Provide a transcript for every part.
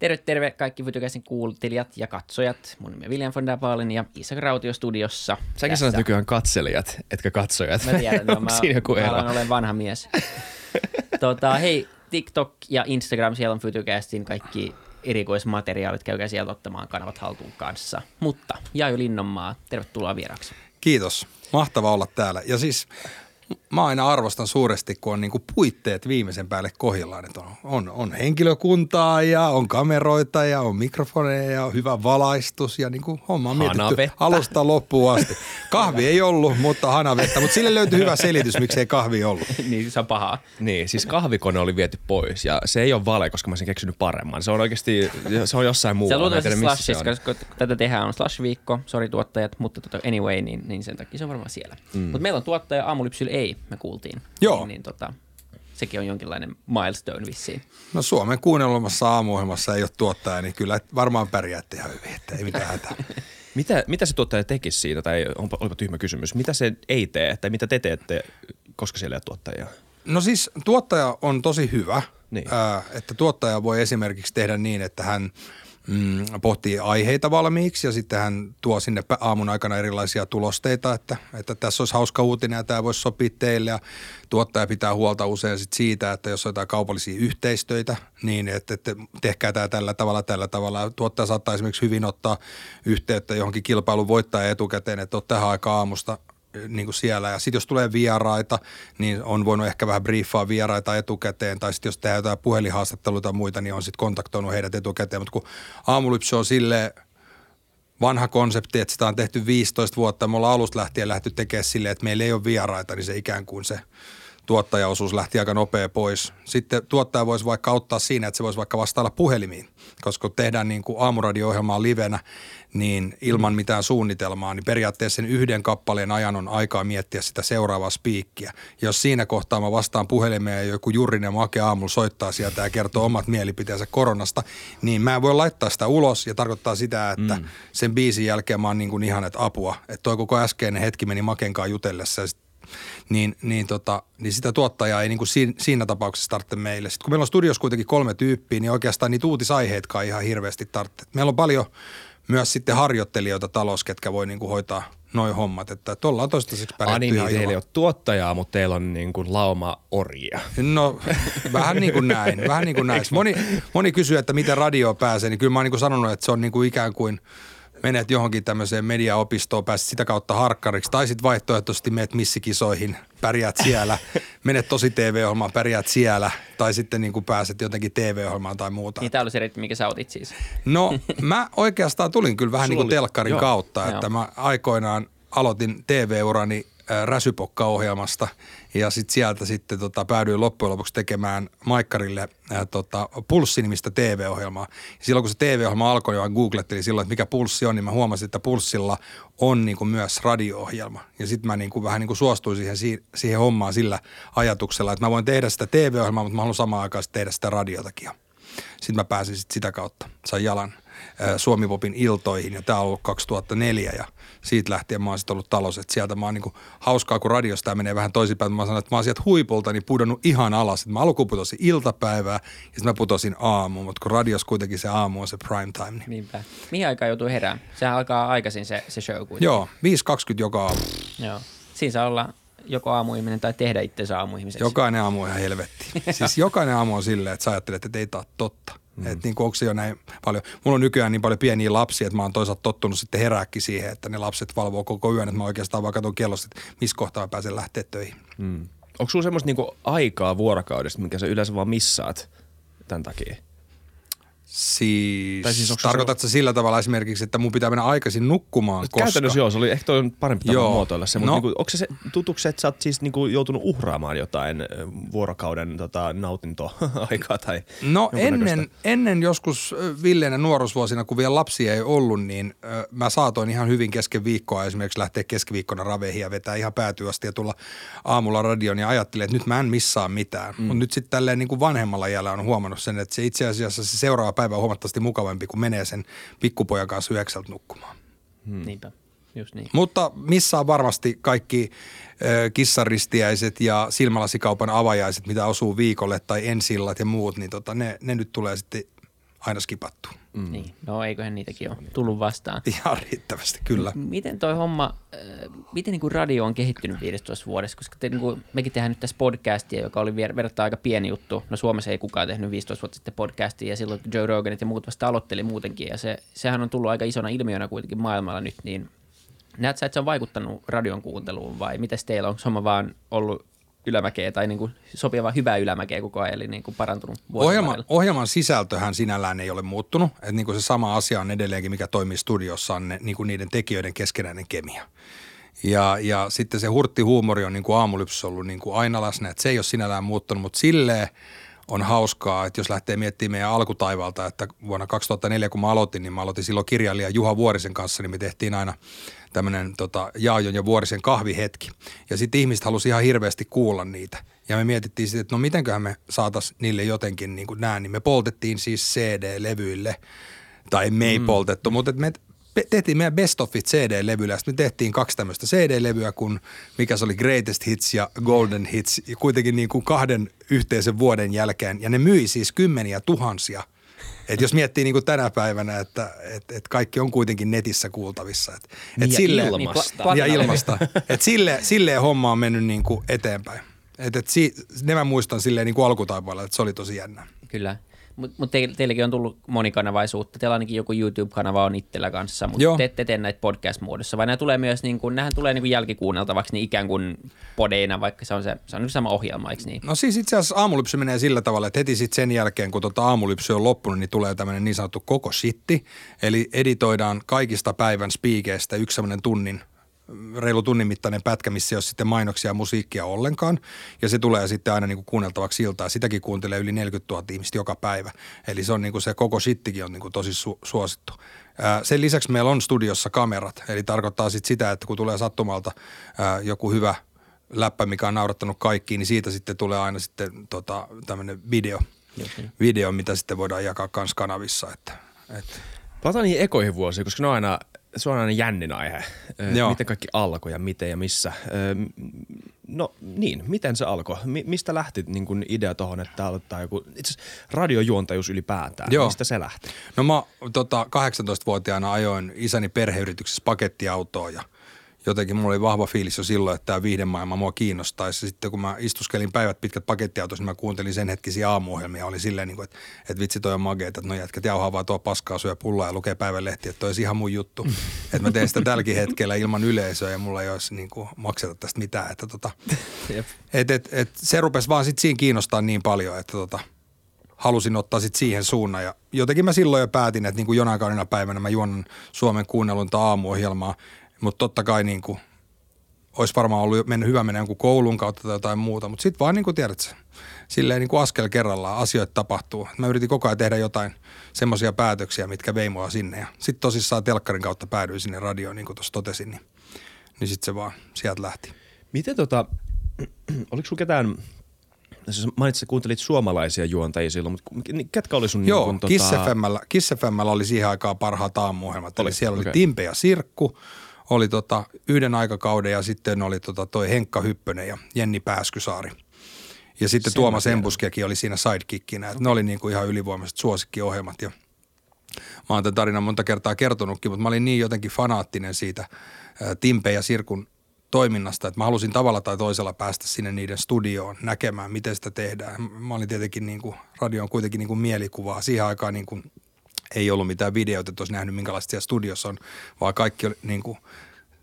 Terve, terve kaikki Fytykäsin kuuntelijat ja katsojat. Mun nimi on William von der Baalen ja Isak Rautio studiossa. Säkin sanot nykyään katselijat, etkä katsojat. Mä tiedän, no, mä, Siinä joku mä ero. olen vanha mies. tota, hei, TikTok ja Instagram, siellä on Fytykästin kaikki erikoismateriaalit. Käykää sieltä ottamaan kanavat haltuun kanssa. Mutta Jaajo Linnonmaa, tervetuloa vieraaksi. Kiitos. Mahtava olla täällä. Ja siis mä aina arvostan suuresti, kun on niinku puitteet viimeisen päälle kohillaan. Että on, on, on henkilökuntaa ja on kameroita ja on mikrofoneja ja on hyvä valaistus ja niinku homma on mietitty Hanavettä. alusta loppuun asti. Kahvi ei ollut, mutta hanavettä. Mutta sille löytyi hyvä selitys, miksei kahvi ollut. niin, se on pahaa. Niin, siis kahvikone oli viety pois ja se ei ole vale, koska mä olisin keksinyt paremman. Se on oikeasti, se on jossain Se muualla. en luultavasti se Slashissa, on. koska kun tätä tehdään on Slash-viikko, sori tuottajat, mutta tota, anyway, niin, niin sen takia se on varmaan siellä. Mm. Mutta meillä on tuottaja Aamulypsyl ei, me kuultiin. Joo. Niin, niin tota, sekin on jonkinlainen milestone vissiin. No Suomen kuunnelmassa aamuohjelmassa ei ole tuottaja, niin kyllä varmaan pärjäätte ihan hyvin, että ei mitään hätää. Mitä, mitä se tuottaja tekisi siinä, tai onpa, olipa tyhmä kysymys, mitä se ei tee, tai mitä te teette, koska siellä ei ole tuottajaa? No siis tuottaja on tosi hyvä, Niin. ää, että tuottaja voi esimerkiksi tehdä niin, että hän mm, pohtii aiheita valmiiksi ja sitten hän tuo sinne aamun aikana erilaisia tulosteita, että, että tässä olisi hauska uutinen ja tämä voisi sopia teille ja tuottaja pitää huolta usein sit siitä, että jos on jotain kaupallisia yhteistöitä, niin että, että tehkää tämä tällä tavalla, tällä tavalla. Ja Tuottaja saattaa esimerkiksi hyvin ottaa yhteyttä johonkin kilpailun voittaja etukäteen, että oot tähän aikaan aamusta niin kuin siellä. Ja sitten jos tulee vieraita, niin on voinut ehkä vähän briefaa vieraita etukäteen. Tai sitten jos tehdään jotain puhelinhaastatteluita tai muita, niin on sitten kontaktoinut heidät etukäteen. Mutta kun aamulypsy on silleen vanha konsepti, että sitä on tehty 15 vuotta. Me ollaan alusta lähtien lähty tekemään silleen, että meillä ei ole vieraita, niin se ikään kuin se tuottajaosuus lähti aika nopea pois. Sitten tuottaja voisi vaikka auttaa siinä, että se voisi vaikka vastailla puhelimiin, koska kun tehdään niin kuin aamuradio-ohjelmaa livenä, niin ilman mitään suunnitelmaa, niin periaatteessa sen yhden kappaleen ajan on aikaa miettiä sitä seuraavaa spiikkiä. Jos siinä kohtaa mä vastaan puhelimeen ja joku Jurinen Make aamulla soittaa sieltä ja kertoo omat mielipiteensä koronasta, niin mä en voi laittaa sitä ulos ja tarkoittaa sitä, että mm. sen biisin jälkeen mä oon niin kuin ihan, että apua, että toi koko äskeinen hetki meni Makenkaan jutellessa ja sit niin, niin, tota, niin sitä tuottajaa ei niin kuin siinä, siinä tapauksessa tarvitse meille. Sitten kun meillä on studios kuitenkin kolme tyyppiä, niin oikeastaan niitä uutisaiheetkaan ihan hirveästi tarvitse. Meillä on paljon myös sitten harjoittelijoita talous, ketkä voi niin kuin hoitaa noin hommat. Että tuolla on toistaiseksi pärjätty Ah niin, niin ihan teillä ei ole tuottajaa, mutta teillä on niin kuin lauma orjia. No vähän niin kuin näin, vähän niin kuin näin. Moni, moni kysyy, että miten radio pääsee, niin kyllä mä oon niin kuin sanonut, että se on niin kuin ikään kuin menet johonkin tämmöiseen mediaopistoon, pääset sitä kautta harkkariksi, tai sitten vaihtoehtoisesti meet missikisoihin, pärjäät siellä, menet tosi TV-ohjelmaan, pärjäät siellä, tai sitten niin kuin pääset jotenkin TV-ohjelmaan tai muuta. Niin tämä oli se reitti, mikä sä otit siis. No mä oikeastaan tulin kyllä vähän niin kuin telkkarin joo. kautta, että Joo. mä aikoinaan aloitin TV-urani äh, Räsypokka-ohjelmasta ja sitten sieltä sitten tota, päädyin loppujen lopuksi tekemään Maikkarille äh, tota, Pulssi-nimistä TV-ohjelmaa. Ja silloin kun se TV-ohjelma alkoi, ja googlettelin silloin, että mikä Pulssi on, niin mä huomasin, että Pulssilla on niin kuin myös radio-ohjelma. Ja sitten mä niin kuin, vähän niin kuin suostuin siihen, si- siihen hommaan sillä ajatuksella, että mä voin tehdä sitä TV-ohjelmaa, mutta mä haluan samaan aikaan tehdä sitä radiotakin. Sitten mä pääsin sit sitä kautta, sain jalan ää, Suomi-popin iltoihin ja tämä on ollut 2004 ja siitä lähtien mä oon sitten ollut talous, että sieltä mä oon niinku, hauskaa kun radiosta tää menee vähän toisinpäin, mä sanon, että mä oon sieltä huipulta niin pudonnut ihan alas, että mä alkuun putosin iltapäivää ja sitten mä putosin aamuun, mutta kun radios kuitenkin se aamu on se prime time, niin Niinpä. Mihin aikaan joutuu herään? Sehän alkaa aikaisin se, se show kuitenkin. joo, 5.20 joka aamu, Joo. Siinä saa olla joko aamuihminen tai tehdä itsensä aamuihmiseksi. jokainen aamu on ihan helvetti. siis jokainen aamu on silleen, että sä ajattelet, että ei tää totta. Mm. Että niin onko se jo näin paljon. Mulla on nykyään niin paljon pieniä lapsia, että mä oon toisaalta tottunut sitten herääkin siihen, että ne lapset valvoo koko yön, että mä oikeastaan vaan katson kellosta, että missä kohtaa mä pääsen lähteä töihin. Mm. Onko sulla semmoista niinku aikaa vuorokaudesta, mikä sä yleensä vaan missaat tämän takia? Siis, Tai siis tarkoitatko se sillä tavalla esimerkiksi, että mun pitää mennä aikaisin nukkumaan, koska... Käytännössä joo, se oli ehkä toi on parempi tapa Joo. muotoilla se, mutta No. niinku, onko se, se tutuksi, että sä oot siis niinku joutunut uhraamaan jotain vuorokauden tota, nautintoaikaa tai No ennen, ennen joskus ö, villeinä nuoruusvuosina, kun vielä lapsia ei ollut, niin ö, mä saatoin ihan hyvin kesken viikkoa esimerkiksi lähteä keskiviikkona raveihin ja vetää ihan päätyösti ja tulla aamulla radioon ja ajattelin, että nyt mä en missaa mitään. Mm. Mutta nyt sitten tälleen niin kuin vanhemmalla iällä on huomannut sen, että se itse asiassa se seuraava päivä on huomattavasti mukavampi, kun menee sen pikkupojan kanssa yhdeksältä nukkumaan. Hmm. Niinpä, just niin. Mutta missä on varmasti kaikki ö, kissaristiäiset ja silmälasikaupan avajaiset, mitä osuu viikolle tai ensillat ja muut, niin tota, ne, ne nyt tulee sitten aina skipattu. Mm. Niin. No eiköhän niitäkin ole tullut vastaan. Ihan riittävästi, kyllä. Miten toi homma, äh, miten niin kuin radio on kehittynyt 15 vuodessa? Koska te, niin kuin, mekin tehdään nyt tässä podcastia, joka oli verrattuna aika pieni juttu. No Suomessa ei kukaan tehnyt 15 vuotta sitten podcastia ja silloin Joe Roganit ja muut vasta aloitteli muutenkin. Ja se, sehän on tullut aika isona ilmiönä kuitenkin maailmalla nyt, niin näet sä, että se on vaikuttanut radion kuunteluun vai miten teillä on homma vaan ollut ylämäkeä tai niin kuin sopiva hyvää ylämäkeä koko ajan, eli niin kuin parantunut Ohjelma, ohjelman sisältöhän sinällään ei ole muuttunut, että niin kuin se sama asia on edelleenkin, mikä toimii studiossa, on ne, niin kuin niiden tekijöiden keskenäinen kemia. Ja, ja sitten se hurtti huumori on niin kuin aamulypsyssä ollut niin kuin aina läsnä, että se ei ole sinällään muuttunut, mutta silleen on hauskaa, että jos lähtee miettimään meidän alkutaivalta, että vuonna 2004 kun mä aloitin, niin mä aloitin silloin kirjailija Juha Vuorisen kanssa, niin me tehtiin aina – tämmöinen tota, Jaajon ja Vuorisen kahvihetki. Ja sitten ihmiset halusi ihan hirveästi kuulla niitä. Ja me mietittiin sitten, että no mitenköhän me saatas niille jotenkin niin kuin näin, niin me poltettiin siis CD-levyille, tai me ei mm. poltettu, mutta me tehtiin meidän Best Ofit CD-levyllä. Sitten me tehtiin kaksi tämmöistä CD-levyä, kun mikä se oli Greatest Hits ja Golden Hits, ja kuitenkin niin kuin kahden yhteisen vuoden jälkeen. Ja ne myi siis kymmeniä tuhansia – et jos miettii niin kuin tänä päivänä, että et, et kaikki on kuitenkin netissä kuultavissa. Et, et ja sille, ilmasta. ja ilmasta. Et sille, silleen homma on mennyt niin kuin eteenpäin. Et, et si, ne mä muistan silleen niin kuin alkutaivaalla, että se oli tosi jännä. Kyllä. Mutta mut te, teilläkin on tullut monikanavaisuutta. Teillä ainakin joku YouTube-kanava on itsellä kanssa, mutta te ette tee näitä podcast-muodossa. Vai nämä tulee myös, niin kuin, nämähän tulee niin kuin jälkikuunneltavaksi niin ikään kuin podeina, vaikka se on, se, se on niin sama ohjelma, eikö niin? No siis itse asiassa aamulypsy menee sillä tavalla, että heti sitten sen jälkeen, kun tota aamulypsy on loppunut, niin tulee tämmöinen niin sanottu koko shitti. Eli editoidaan kaikista päivän spiikeistä yksi tunnin reilu tunnin mittainen pätkä, missä ei ole sitten mainoksia ja musiikkia ollenkaan. Ja se tulee sitten aina niin kuin kuunneltavaksi iltaa. Sitäkin kuuntelee yli 40 000 ihmistä joka päivä. Eli se on niin kuin se koko shittikin on niin kuin tosi su- suosittu. Sen lisäksi meillä on studiossa kamerat. Eli tarkoittaa sitten sitä, että kun tulee sattumalta joku hyvä läppä, mikä on naurattanut kaikkiin, niin siitä sitten tulee aina sitten tota, tämmöinen video, video, mitä sitten voidaan jakaa kans kanavissa. Että, että. Palataan niihin ekoihin vuosiin, koska ne on aina aina jännin aihe. Joo. Miten kaikki alkoi ja miten ja missä. No niin, miten se alkoi? mistä lähti niin kun idea tuohon, että aloittaa joku, itse radiojuontajuus ylipäätään. Joo. Mistä se lähti? No mä tota, 18-vuotiaana ajoin isäni perheyrityksessä pakettiautoa ja – jotenkin mulla oli vahva fiilis jo silloin, että tämä viihdemaailma mua kiinnostaisi. Sitten kun mä istuskelin päivät pitkät pakettiautossa, niin mä kuuntelin sen hetkisiä aamuohjelmia. Oli silleen, niin kuin, että, että vitsi toi on mageeta, että no jätkät jauhaa vaan tuo paskaa, syö pullaa ja lukee päivänlehti, että toi olisi ihan mun juttu. että mä teen sitä tälläkin hetkellä ilman yleisöä ja mulla ei olisi niin kuin, makseta tästä mitään. Että tota, et, et, et, se rupesi vaan sitten siinä kiinnostaa niin paljon, että tota, halusin ottaa sitten siihen suunnan. Ja jotenkin mä silloin jo päätin, että niin kuin jonain kaudena päivänä mä juon Suomen kuunnelunta aamuohjelmaa mutta totta kai niin kuin, olisi varmaan ollut mennyt hyvä mennä jonkun koulun kautta tai jotain muuta, mutta sitten vaan niin kuin tiedät silleen niin kuin askel kerrallaan asioita tapahtuu. Mä yritin koko ajan tehdä jotain semmoisia päätöksiä, mitkä vei mua sinne ja sitten tosissaan telkkarin kautta päädyin sinne radioon, niin kuin tuossa totesin, niin, niin sitten se vaan sieltä lähti. Miten tota, oliko sulla ketään Siis mainitsit, että kuuntelit suomalaisia juontajia silloin, mutta ketkä oli sun... Joo, niin kun, Kiss, tota... FMllä, Kiss FMllä oli siihen aikaan parhaat aamuohjelmat. Eli siellä okay. oli Timpe ja Sirkku, oli tota yhden aikakauden ja sitten oli tota toi Henkka Hyppönen ja Jenni Pääskysaari. Ja sitten Sen Tuomas Embuskiakin oli siinä sidekickinä. Okay. Ne oli niinku ihan ylivoimaiset suosikkiohjelmat ja mä oon tämän tarinan monta kertaa kertonutkin, mutta mä olin niin jotenkin fanaattinen siitä Timpe ja Sirkun toiminnasta, että mä halusin tavalla tai toisella päästä sinne niiden studioon näkemään, miten sitä tehdään. Mä olin tietenkin niin kuin, radio on kuitenkin niin kuin mielikuvaa. Siihen aikaan niin kuin ei ollut mitään videoita, että olisi nähnyt minkälaista siellä studiossa on, vaan kaikki oli niin kuin,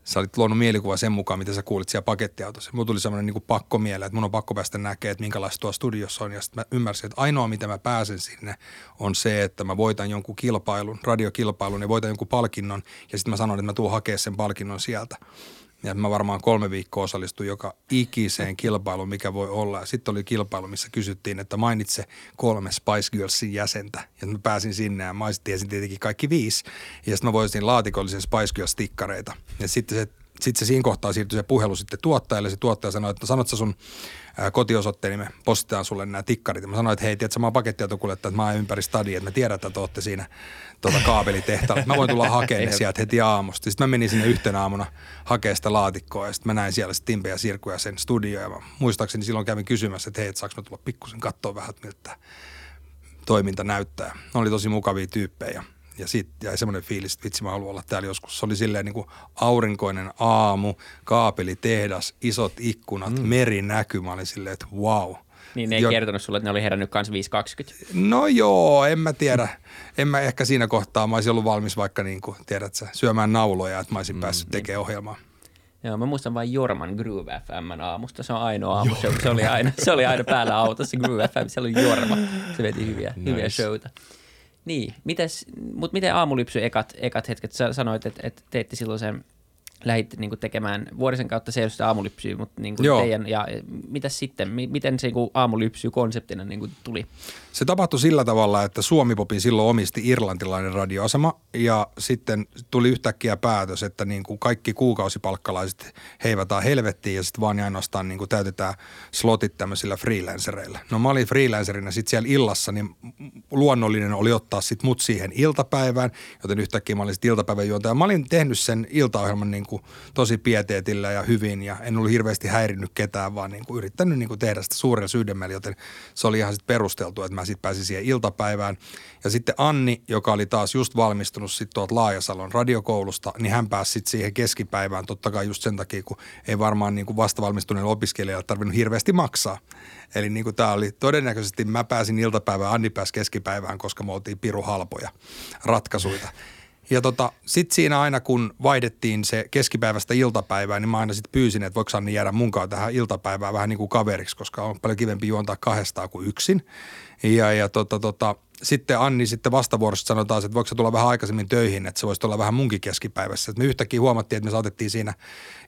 sä olit luonut mielikuva sen mukaan, mitä sä kuulit siellä pakettiautossa. Mulla tuli semmoinen niin pakko mieleen, että mun on pakko päästä näkemään, että minkälaista tuo studiossa on. Ja sitten mä ymmärsin, että ainoa, mitä mä pääsen sinne, on se, että mä voitan jonkun kilpailun, radiokilpailun ja voitan jonkun palkinnon. Ja sitten mä sanon, että mä tuun hakemaan sen palkinnon sieltä. Ja mä varmaan kolme viikkoa osallistuin joka ikiseen kilpailuun, mikä voi olla. Sitten oli kilpailu, missä kysyttiin, että mainitse kolme Spice Girlsin jäsentä. Ja mä pääsin sinne ja mä tiesin tietenkin kaikki viisi. Ja sitten mä voisin laatikollisen Spice Girls-tikkareita. Ja sitten se sitten se siinä kohtaa siirtyi se puhelu sitten tuottajalle. Se tuottaja sanoi, että no sanot sä sun kotiosoitteen, niin me postitaan sulle nämä tikkarit. Ja mä sanoin, että hei, tiedätkö, mä oon pakettiautokuljettaja, että mä oon ympäri stadia, että me tiedän, että te olette siinä tuota kaapelitehtaalla. Mä voin tulla hakemaan ne sieltä heti aamusta. Sitten mä menin sinne yhtenä aamuna hakemaan sitä laatikkoa ja sitten mä näin siellä sitten Timpe ja Sirku ja sen studio. Ja mä muistaakseni silloin kävin kysymässä, että hei, että saaks mä tulla pikkusen katsoa vähän, että miltä toiminta näyttää. Ne oli tosi mukavia tyyppejä ja sitten jäi semmoinen fiilis, että vitsi mä haluan olla täällä joskus. Se oli silleen niin kuin aurinkoinen aamu, kaapelitehdas, isot ikkunat, mm. merinäky. Mä olin silleen, että wow. Niin ne ei jo... kertonut sulle, että ne oli herännyt kanssa 5.20? No joo, en mä tiedä. En mä ehkä siinä kohtaa, mä olisin ollut valmis vaikka niin kuin, tiedät sä, syömään nauloja, että mä olisin mm, päässyt tekemään ohjelmaa. Joo, mä muistan vain Jorman Groove FM aamusta. Se on ainoa aamu show. Se oli aina, se oli aina päällä autossa Groove FM. Siellä oli Jorma. Se veti hyviä, nice. hyviä showta. Niin, mutta miten aamulypsy ekat, ekat hetket? Sä sanoit, että, että teitte silloin sen lähdit niin kuin tekemään vuorisen kautta se sitä aamulypsyä, mutta niin kuin teidän, ja mitä sitten, miten se niin aamulypsy konseptina niin kuin tuli? Se tapahtui sillä tavalla, että Suomi-popin silloin omisti irlantilainen radioasema ja sitten tuli yhtäkkiä päätös, että niin kuin kaikki kuukausipalkkalaiset heivataan helvettiin ja sitten vaan ja ainoastaan niin kuin täytetään slotit tämmöisillä freelancereilla. No mä olin freelancerina sitten siellä illassa, niin luonnollinen oli ottaa sitten mut siihen iltapäivään, joten yhtäkkiä mä olin sitten iltapäivän juontaja. Mä olin tehnyt sen iltaohjelman niin kuin tosi pieteetillä ja hyvin ja en ollut hirveästi häirinnyt ketään, vaan niin kuin yrittänyt niin kuin tehdä sitä suurella sydämellä, joten se oli ihan sitten perusteltu, että mä sitten pääsin siihen iltapäivään. Ja sitten Anni, joka oli taas just valmistunut sitten tuolta Laajasalon radiokoulusta, niin hän pääsi sitten siihen keskipäivään totta kai just sen takia, kun ei varmaan niin kuin vastavalmistuneelle opiskelijalle tarvinnut hirveästi maksaa. Eli niin tämä oli todennäköisesti, mä pääsin iltapäivään, Anni pääsi keskipäivään, koska me oltiin piru halpoja ratkaisuita. Ja tota, sitten siinä aina kun vaihdettiin se keskipäivästä iltapäivään, niin mä aina sitten pyysin, että voiko Anni jäädä munkaan tähän iltapäivään vähän niin kuin kaveriksi, koska on paljon kivempi juontaa kahdestaan kuin yksin. Ja, ja tota, tota, sitten Anni sitten vastavuorossa sanotaan, että voiko se tulla vähän aikaisemmin töihin, että se voisi tulla vähän munkin keskipäivässä. Et me yhtäkkiä huomattiin, että me saatettiin siinä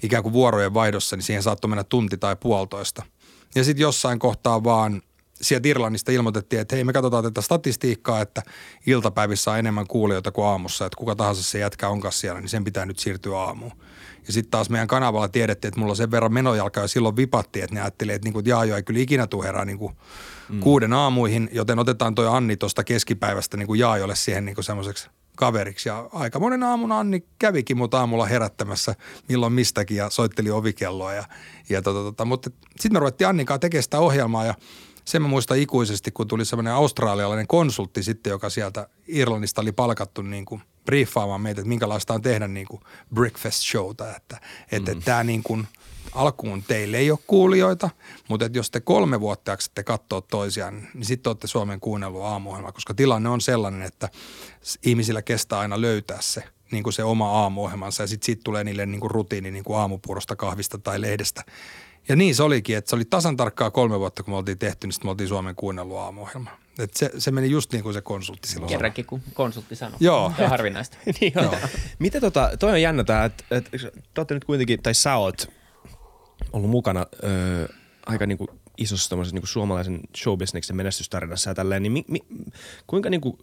ikään kuin vuorojen vaihdossa, niin siihen saattoi mennä tunti tai puolitoista. Ja sitten jossain kohtaa vaan sieltä Irlannista ilmoitettiin, että hei me katsotaan tätä statistiikkaa, että iltapäivissä on enemmän kuulijoita kuin aamussa, että kuka tahansa se jätkä onkaan siellä, niin sen pitää nyt siirtyä aamuun. Ja sitten taas meidän kanavalla tiedettiin, että mulla on sen verran menojalka ja silloin vipattiin, että ne ajattelivat, että, niinku, jaa, joo, ei kyllä ikinä tule herää niinku mm. kuuden aamuihin, joten otetaan toi Anni tuosta keskipäivästä niinku Jaajolle siihen niinku semmoiseksi kaveriksi. Ja aika monen aamun Anni kävikin mut aamulla herättämässä milloin mistäkin ja soitteli ovikelloa. Ja, ja tota, tota, mutta sitten me ruvettiin Annikaan tekemään sitä ohjelmaa ja sen mä muistan ikuisesti, kun tuli semmoinen australialainen konsultti sitten, joka sieltä Irlannista oli palkattu niin kuin briefaamaan meitä, että minkälaista on tehdä niin kuin breakfast showta, että, että mm. tämä niin kuin – alkuun teille ei ole kuulijoita, mutta että jos te kolme vuotta jaksatte katsoa toisiaan, niin sitten olette Suomen kuunnellut aamuohjelma, koska tilanne on sellainen, että ihmisillä kestää aina löytää se niin kuin se oma aamuohjelmansa ja sitten siitä tulee niille niin kuin rutiini niin kuin aamupurosta, kahvista tai lehdestä. Ja niin se olikin, että se oli tasan tarkkaa kolme vuotta, kun me oltiin tehty, niin sitten me oltiin Suomen kuunnellut aamuohjelma. Et se, se meni just niin kuin se konsultti silloin Kerrankin, kun konsultti sanoi. Joo. Se on harvinaista. niin on. Miten tota, toi on jännä tämä, että et, et, nyt kuitenkin, tai sä oot ollut mukana ö, aika niinku isossa niinku suomalaisen showbisneksen menestystarinassa ja tälleen, niin mi, mi, kuinka niinku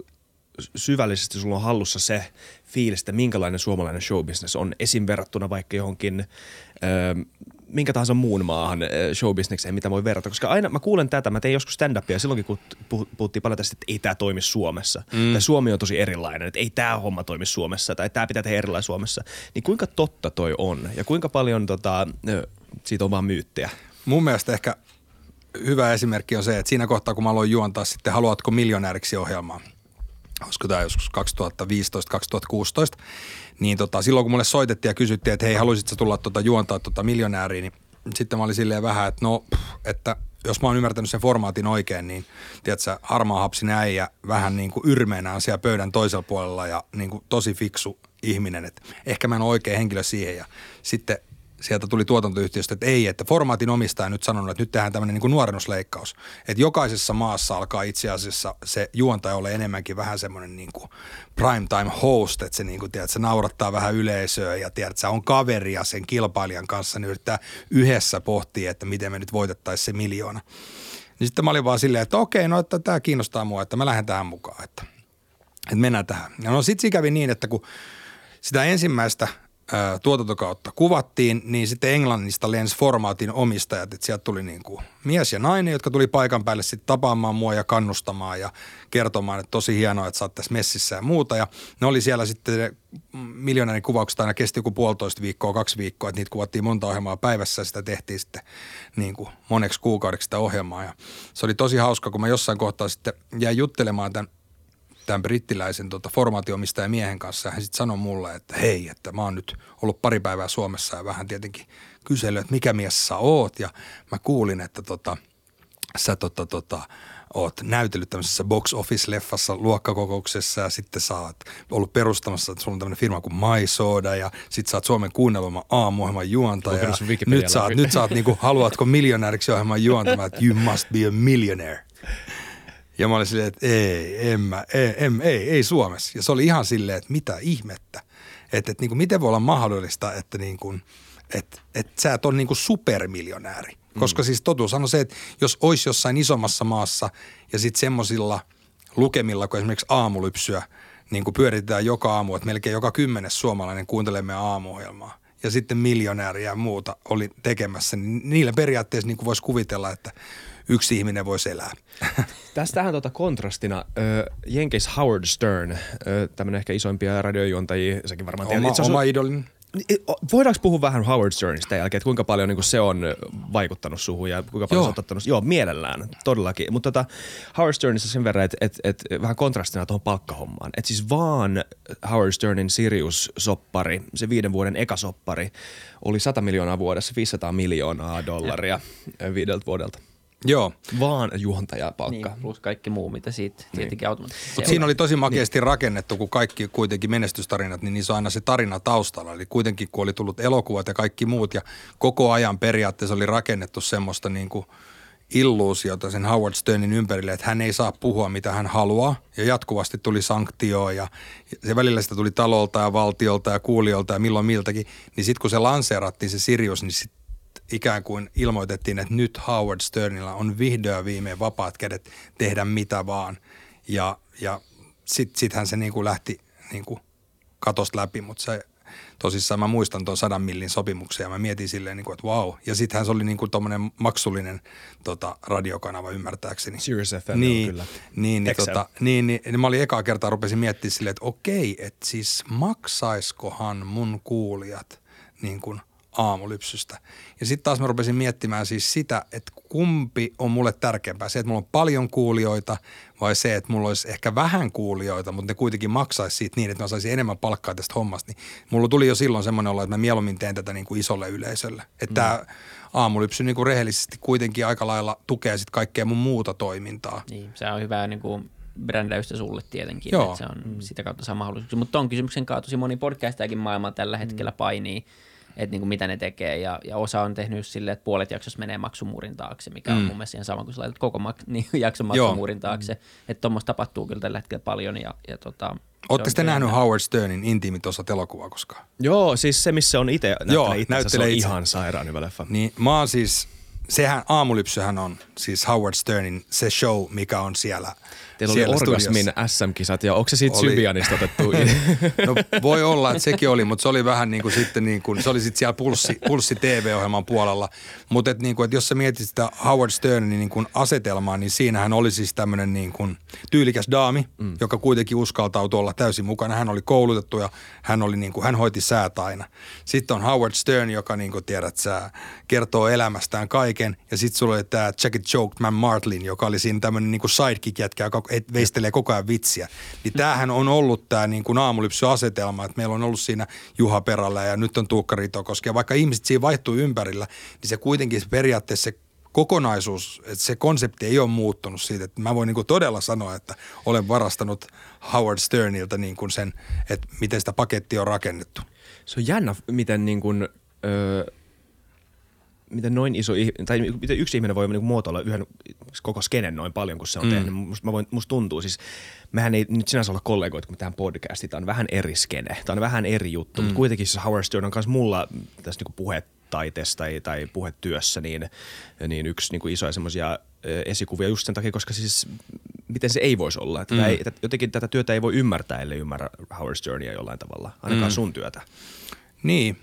syvällisesti sulla on hallussa se fiilis, että minkälainen suomalainen showbusiness on esim. verrattuna vaikka johonkin ö, minkä tahansa muun maahan showbisnekseen, mitä voi verrata. Koska aina mä kuulen tätä, mä tein joskus stand-upia silloinkin, kun puhuttiin paljon tästä, että ei tämä toimi Suomessa. Mm. Tai Suomi on tosi erilainen, että ei tämä homma toimi Suomessa tai tämä pitää tehdä erilainen Suomessa. Niin kuinka totta toi on ja kuinka paljon tota, siitä on vaan myyttejä? Mun mielestä ehkä hyvä esimerkki on se, että siinä kohtaa kun mä aloin juontaa sitten Haluatko miljonääriksi ohjelmaa, olisiko tämä joskus 2015-2016, niin tota, silloin kun mulle soitettiin ja kysyttiin, että hei, haluaisitko tulla tota, juontaa tota miljonääriin, niin sitten mä olin silleen vähän, että no, että jos mä oon ymmärtänyt sen formaatin oikein, niin tiedätkö, harmaa hapsin äijä vähän niin kuin yrmeenä siellä pöydän toisella puolella ja niin kuin tosi fiksu ihminen, että ehkä mä en ole oikea henkilö siihen. Ja sitten sieltä tuli tuotantoyhtiöstä, että ei, että formaatin omistaja nyt sanonut, että nyt tehdään tämmöinen niin nuorennusleikkaus. Että jokaisessa maassa alkaa itse asiassa se juontaja ole enemmänkin vähän semmoinen niin kuin primetime host, että se, niin kuin, tiedät, se naurattaa vähän yleisöä ja tiedät, se on kaveria sen kilpailijan kanssa, niin yrittää yhdessä pohtia, että miten me nyt voitettaisiin se miljoona. Niin sitten mä olin vaan silleen, että okei, no että tämä kiinnostaa mua, että mä lähden tähän mukaan, että, että mennään tähän. Ja no sitten kävi niin, että kun sitä ensimmäistä – tuotantokautta kuvattiin, niin sitten Englannista lensi formaatin omistajat, että sieltä tuli niin kuin mies ja nainen, jotka tuli paikan päälle sitten tapaamaan mua ja kannustamaan ja kertomaan, että tosi hienoa, että sä oot tässä messissä ja muuta. Ja ne oli siellä sitten, miljoonärin kuvaukset aina kesti joku puolitoista viikkoa, kaksi viikkoa, että niitä kuvattiin monta ohjelmaa päivässä ja sitä tehtiin sitten niin kuin moneksi kuukaudeksi sitä ohjelmaa. Ja se oli tosi hauska, kun mä jossain kohtaa sitten jäin juttelemaan tämän tämän brittiläisen tota, formaatiomistajan miehen kanssa. Hän sitten sanoi mulle, että hei, että mä oon nyt ollut pari päivää Suomessa ja vähän tietenkin kysely, että mikä mies sä oot. Ja mä kuulin, että tota, sä tota, tota, oot näytellyt tämmöisessä box office-leffassa luokkakokouksessa ja sitten sä oot ollut perustamassa, että sulla on tämmöinen firma kuin MySoda ja sitten sä oot Suomen kuunnelma aamuohjelman juontaja. Ja nyt sä oot, nyt sä oot niinku, haluatko miljonääriksi ohjelman juontamaan, että you must be a millionaire. Ja mä olin silleen, että ei, en mä, ei, en, ei, ei Suomessa. Ja se oli ihan silleen, että mitä ihmettä. Että, että niin kuin, miten voi olla mahdollista, että, niin kuin, että, että sä et ole niin kuin supermiljonääri. Mm. Koska siis totuus on se, että jos olisi jossain isommassa maassa ja sitten semmoisilla lukemilla, kun esimerkiksi aamulypsyä, niin kuin pyöritetään joka aamu, että melkein joka kymmenes suomalainen kuuntelee meidän aamuohjelmaa ja sitten miljonääriä ja muuta oli tekemässä, niin niillä periaatteessa niin kuin voisi kuvitella, että yksi ihminen voisi elää. Tästähän tuota kontrastina äh, Jenkeissä Howard Stern, äh, tämmöinen ehkä isoimpia radiojuontajia, sekin varmaan tiedät. Oma, Itse oma idolin. Voidaanko puhua vähän Howard Sternista jälkeen, että kuinka paljon niin kuin se on vaikuttanut suhun ja kuinka paljon Joo. se on ottanut? Joo, mielellään, todellakin. Mutta tota, Howard Sternista sen verran, että et, et, vähän kontrastina tuohon palkkahommaan. Että siis vaan Howard Sternin Sirius-soppari, se viiden vuoden eka-soppari, oli 100 miljoonaa vuodessa, 500 miljoonaa dollaria viideltä vuodelta. Joo. Vaan juontajapalkka. Niin, plus kaikki muu, mitä siitä niin. tietenkin automaattisesti Mutta siinä oli tosi makeasti niin. rakennettu, kun kaikki kuitenkin menestystarinat, niin niissä on aina se tarina taustalla. Eli kuitenkin kun oli tullut elokuvat ja kaikki muut ja koko ajan periaatteessa oli rakennettu semmoista niin kuin illuusiota sen Howard Sternin ympärille, että hän ei saa puhua mitä hän haluaa ja jatkuvasti tuli sanktio ja se välillä sitä tuli talolta ja valtiolta ja kuulijoilta ja milloin miltäkin, niin sitten kun se lanseerattiin se Sirius, niin sit ikään kuin ilmoitettiin, että nyt Howard Sternilla on vihdoin viimein vapaat kädet tehdä mitä vaan. Ja, ja sitten sit hän se niin kuin lähti niin kuin katosta läpi, mutta se tosissaan mä muistan tuon sadan millin sopimuksen ja mä mietin silleen, niin kuin, että wow. Ja sittenhän se oli niin kuin tommonen maksullinen tota, radiokanava ymmärtääkseni. Sirius FM niin, kyllä. Niin, niin, tota, niin, niin, niin, mä olin ekaa kertaa rupesin miettimään silleen, että okei, että siis maksaiskohan mun kuulijat niin kuin – aamulypsystä. Ja sitten taas mä rupesin miettimään siis sitä, että kumpi on mulle tärkeämpää. Se, että mulla on paljon kuulijoita vai se, että mulla olisi ehkä vähän kuulijoita, mutta ne kuitenkin maksaisi siitä niin, että mä saisin enemmän palkkaa tästä hommasta. Niin mulla tuli jo silloin semmoinen olo, että mä mieluummin teen tätä niin kuin isolle yleisölle. Että mm. tämä aamulypsy niin kuin rehellisesti kuitenkin aika lailla tukee sitten kaikkea mun muuta toimintaa. Niin, se on hyvä niin kuin brändäystä sulle tietenkin, Joo. että se on mm. sitä kautta saa mahdollisuuksia. Mutta on kysymyksen kautta tosi moni podcastajakin maailma tällä hetkellä mm. painii että niin kuin mitä ne tekee. Ja, ja osa on tehnyt silleen, että puolet jaksossa menee maksumuurin taakse, mikä on mm. mun mielestä ihan sama kuin sä laitat koko mak- niin, jakson maksumuurin taakse. Mm. Että tuommoista tapahtuu kyllä tällä hetkellä paljon. Ja, ja tota, Oletteko te nähnyt Howard Sternin intiimit osat elokuvaa koskaan? Joo, siis se, missä on itse Joo, näyttelee se on itse. ihan sairaan hyvä leffa. Niin, mä oon siis, sehän aamulypsyhän on siis Howard Sternin se show, mikä on siellä – Teillä oli Orgasmin SM-kisat ja onko se siitä oli. Sybianista otettu? no voi olla, että sekin oli, mutta se oli vähän niin kuin sitten niin kuin, se oli sitten siellä Pulssi, Pulssi TV-ohjelman puolella. Mutta et niin kuin, että jos sä mietit sitä Howard Sternin niin kuin asetelmaa, niin siinähän oli siis tämmöinen niin kuin tyylikäs daami, mm. joka kuitenkin uskaltautui olla täysin mukana. Hän oli koulutettu ja hän, oli niin kuin, hän hoiti säätä aina. Sitten on Howard Stern, joka niin kuin tiedät sä, kertoo elämästään kaiken. Ja sitten sulla oli tämä Jackie Choked Man Martlin, joka oli siinä tämmöinen niin sidekick-jätkä, joka et veistelee koko ajan vitsiä. Niin tämähän on ollut tämä niin kuin aamulypsy-asetelma, että meillä on ollut siinä Juha Perällä ja nyt on Tuukka Ritokoski. Ja vaikka ihmiset siinä vaihtuu ympärillä, niin se kuitenkin se periaatteessa se kokonaisuus, että se konsepti ei ole muuttunut siitä. Että mä voin niin kuin todella sanoa, että olen varastanut Howard Sternilta niin kuin sen, että miten sitä pakettia on rakennettu. Se on jännä, miten niin kuin, öö, miten noin iso, tai miten yksi ihminen voi niin muotoilla yhden koko skenen noin paljon kuin se on mm. tehnyt. Musta, mä voin, musta tuntuu siis, mehän ei nyt sinänsä olla kollegoita, kun me tehdään podcastia, tämä on vähän eri skene, tämä on vähän eri juttu, mm. mutta kuitenkin se Howard Stern on myös mulla tässä niin puhetaiteessa tai, tai puhetyössä niin, niin yksi niin kuin isoja semmoisia esikuvia just sen takia, koska siis miten se ei voisi olla. Että mm. ei, että jotenkin tätä työtä ei voi ymmärtää, ellei ymmärrä Howard Sternia jollain tavalla, ainakaan mm. sun työtä. Niin,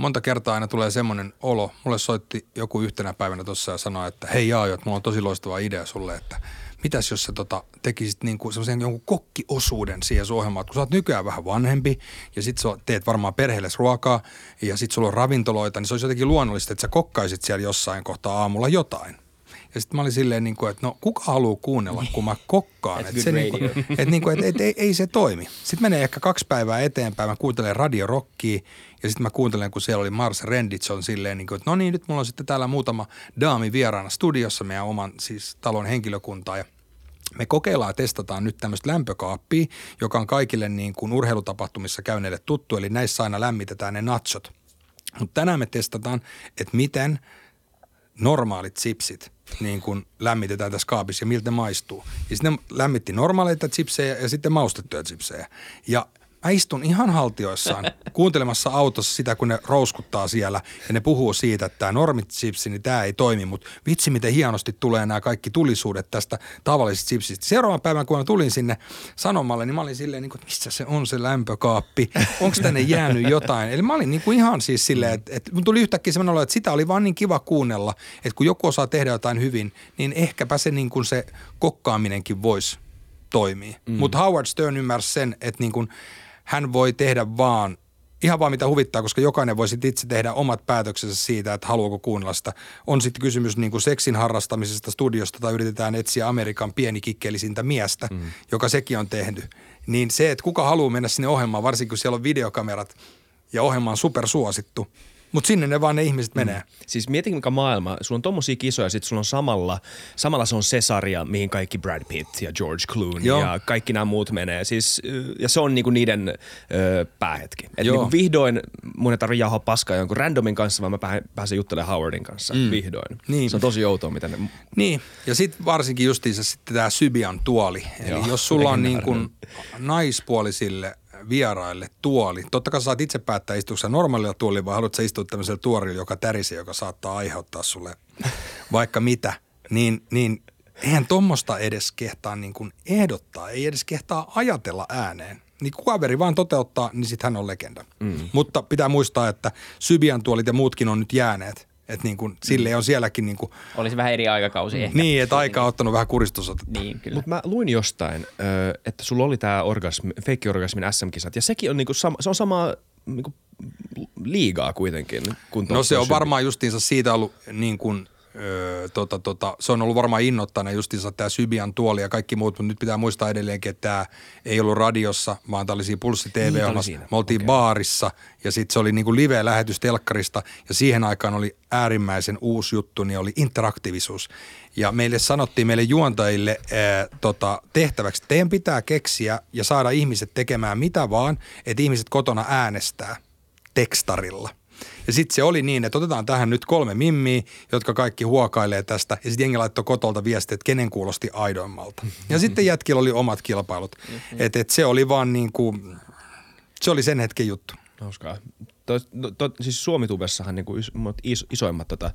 monta kertaa aina tulee semmoinen olo. Mulle soitti joku yhtenä päivänä tuossa ja sanoi, että hei Jaajo, että mulla on tosi loistava idea sulle, että mitäs jos sä tota, tekisit niinku semmoisen jonkun kokkiosuuden siihen sun ohjelmaan, kun sä oot nykyään vähän vanhempi ja sit sä teet varmaan perheelle ruokaa ja sit sulla on ravintoloita, niin se olisi jotenkin luonnollista, että sä kokkaisit siellä jossain kohtaa aamulla jotain. Ja sitten mä olin silleen, niin kuin, että no kuka haluaa kuunnella, kun mä kokkaan. että se, niin kuin, että, niin kuin, että, että ei, ei, se toimi. Sitten menee ehkä kaksi päivää eteenpäin, mä kuuntelen Radio Rockia ja sitten mä kuuntelen, kun siellä oli Mars Renditson silleen, niin kuin, että no niin, nyt mulla on sitten täällä muutama daami vieraana studiossa meidän oman siis talon henkilökuntaa ja me kokeillaan ja testataan nyt tämmöistä lämpökaappia, joka on kaikille niin kuin urheilutapahtumissa käyneille tuttu, eli näissä aina lämmitetään ne nachot. Mutta tänään me testataan, että miten normaalit chipsit niin kuin lämmitetään tässä kaapissa ja miltä maistuu. Ja sitten ne lämmitti normaaleita chipsejä ja sitten maustettuja chipsejä. Ja mä istun ihan haltioissaan kuuntelemassa autossa sitä, kun ne rouskuttaa siellä ja ne puhuu siitä, että tämä normitsipsi, niin tämä ei toimi, mutta vitsi miten hienosti tulee nämä kaikki tulisuudet tästä tavallisesta chipsistä. Seuraavan päivän, kun mä tulin sinne sanomalle, niin mä olin silleen, niin kuin, että missä se on se lämpökaappi, onko tänne jäänyt jotain. Eli mä olin niin kuin ihan siis silleen, että, että mun tuli yhtäkkiä semmoinen olo, että sitä oli vaan niin kiva kuunnella, että kun joku osaa tehdä jotain hyvin, niin ehkäpä se niin kuin se kokkaaminenkin voisi toimii. Mm. Mutta Howard Stern ymmärsi sen, että niin kuin – hän voi tehdä vaan ihan vaan mitä huvittaa, koska jokainen voi sitten itse tehdä omat päätöksensä siitä, että haluaako kuunnella sitä. On sitten kysymys niin kuin seksin harrastamisesta studiosta tai yritetään etsiä Amerikan pienikikkeellisintä miestä, mm. joka sekin on tehnyt. Niin se, että kuka haluaa mennä sinne ohjelmaan, varsinkin kun siellä on videokamerat ja ohjelma on supersuosittu – mutta sinne ne vaan ne ihmiset menee. Mm. Siis mieti mikä maailma, sulla on tommosia kisoja, sit sulla on samalla, samalla se on se sarja, mihin kaikki Brad Pitt ja George Clooney Joo. ja kaikki nämä muut menee. Siis, ja se on niinku niiden ö, päähetki. Et niinku vihdoin mun ei tarvitse jahoa paskaa jonkun randomin kanssa, vaan mä pääsen juttelemaan Howardin kanssa mm. vihdoin. Niin. Se on tosi outoa, miten ne... Niin, ja sitten varsinkin justiinsa sitten tämä Sybian tuoli. Eli Joo, jos sulla on niin kuin naispuolisille vieraille tuoli. Totta kai saat itse päättää istuuko normaalilla tuolilla vai haluatko istua tämmöisellä tuorilla, joka tärisee, joka saattaa aiheuttaa sulle vaikka mitä. Niin, niin eihän tuommoista edes kehtaa niin kuin ehdottaa, ei edes kehtaa ajatella ääneen. Niin kun kaveri vaan toteuttaa, niin sitten hän on legenda. Mm. Mutta pitää muistaa, että Sybian tuolit ja muutkin on nyt jääneet. Että niin kuin, sille on sielläkin niin kuin, Olisi vähän eri aikakausi ehkä. Niin, että aika on ottanut vähän kuristusotetta. Niin, kyllä. Mutta mä luin jostain, että sulla oli tämä orgasmi, feikkiorgasmin SM-kisat, ja sekin on niinku sama, se on sama niinku liigaa kuitenkin. Kun no se on varmaan justiinsa siitä ollut niin kuin – Öö, tota, tota, se on ollut varmaan innoittana justiinsa tämä Sybian tuoli ja kaikki muut, mutta nyt pitää muistaa edelleenkin, että tämä ei ollut radiossa, vaan tämä oli siinä Pulssi tv niin, Me oltiin okay. baarissa ja sitten se oli niinku live-lähetys telkkarista ja siihen aikaan oli äärimmäisen uusi juttu, niin oli interaktiivisuus. Ja meille sanottiin meille juontajille ää, tota, tehtäväksi, että teidän pitää keksiä ja saada ihmiset tekemään mitä vaan, että ihmiset kotona äänestää tekstarilla. Ja sitten se oli niin, että otetaan tähän nyt kolme mimmiä, jotka kaikki huokailee tästä. Ja sitten jengi laittoi kotolta viestiä, että kenen kuulosti aidoimmalta. Ja sitten jätkillä oli omat kilpailut. Että et se oli vaan niin kuin, se oli sen hetken juttu. Hauskaa. To, to, to, siis Suomitubessahan niin kuin is, isoimmat tota,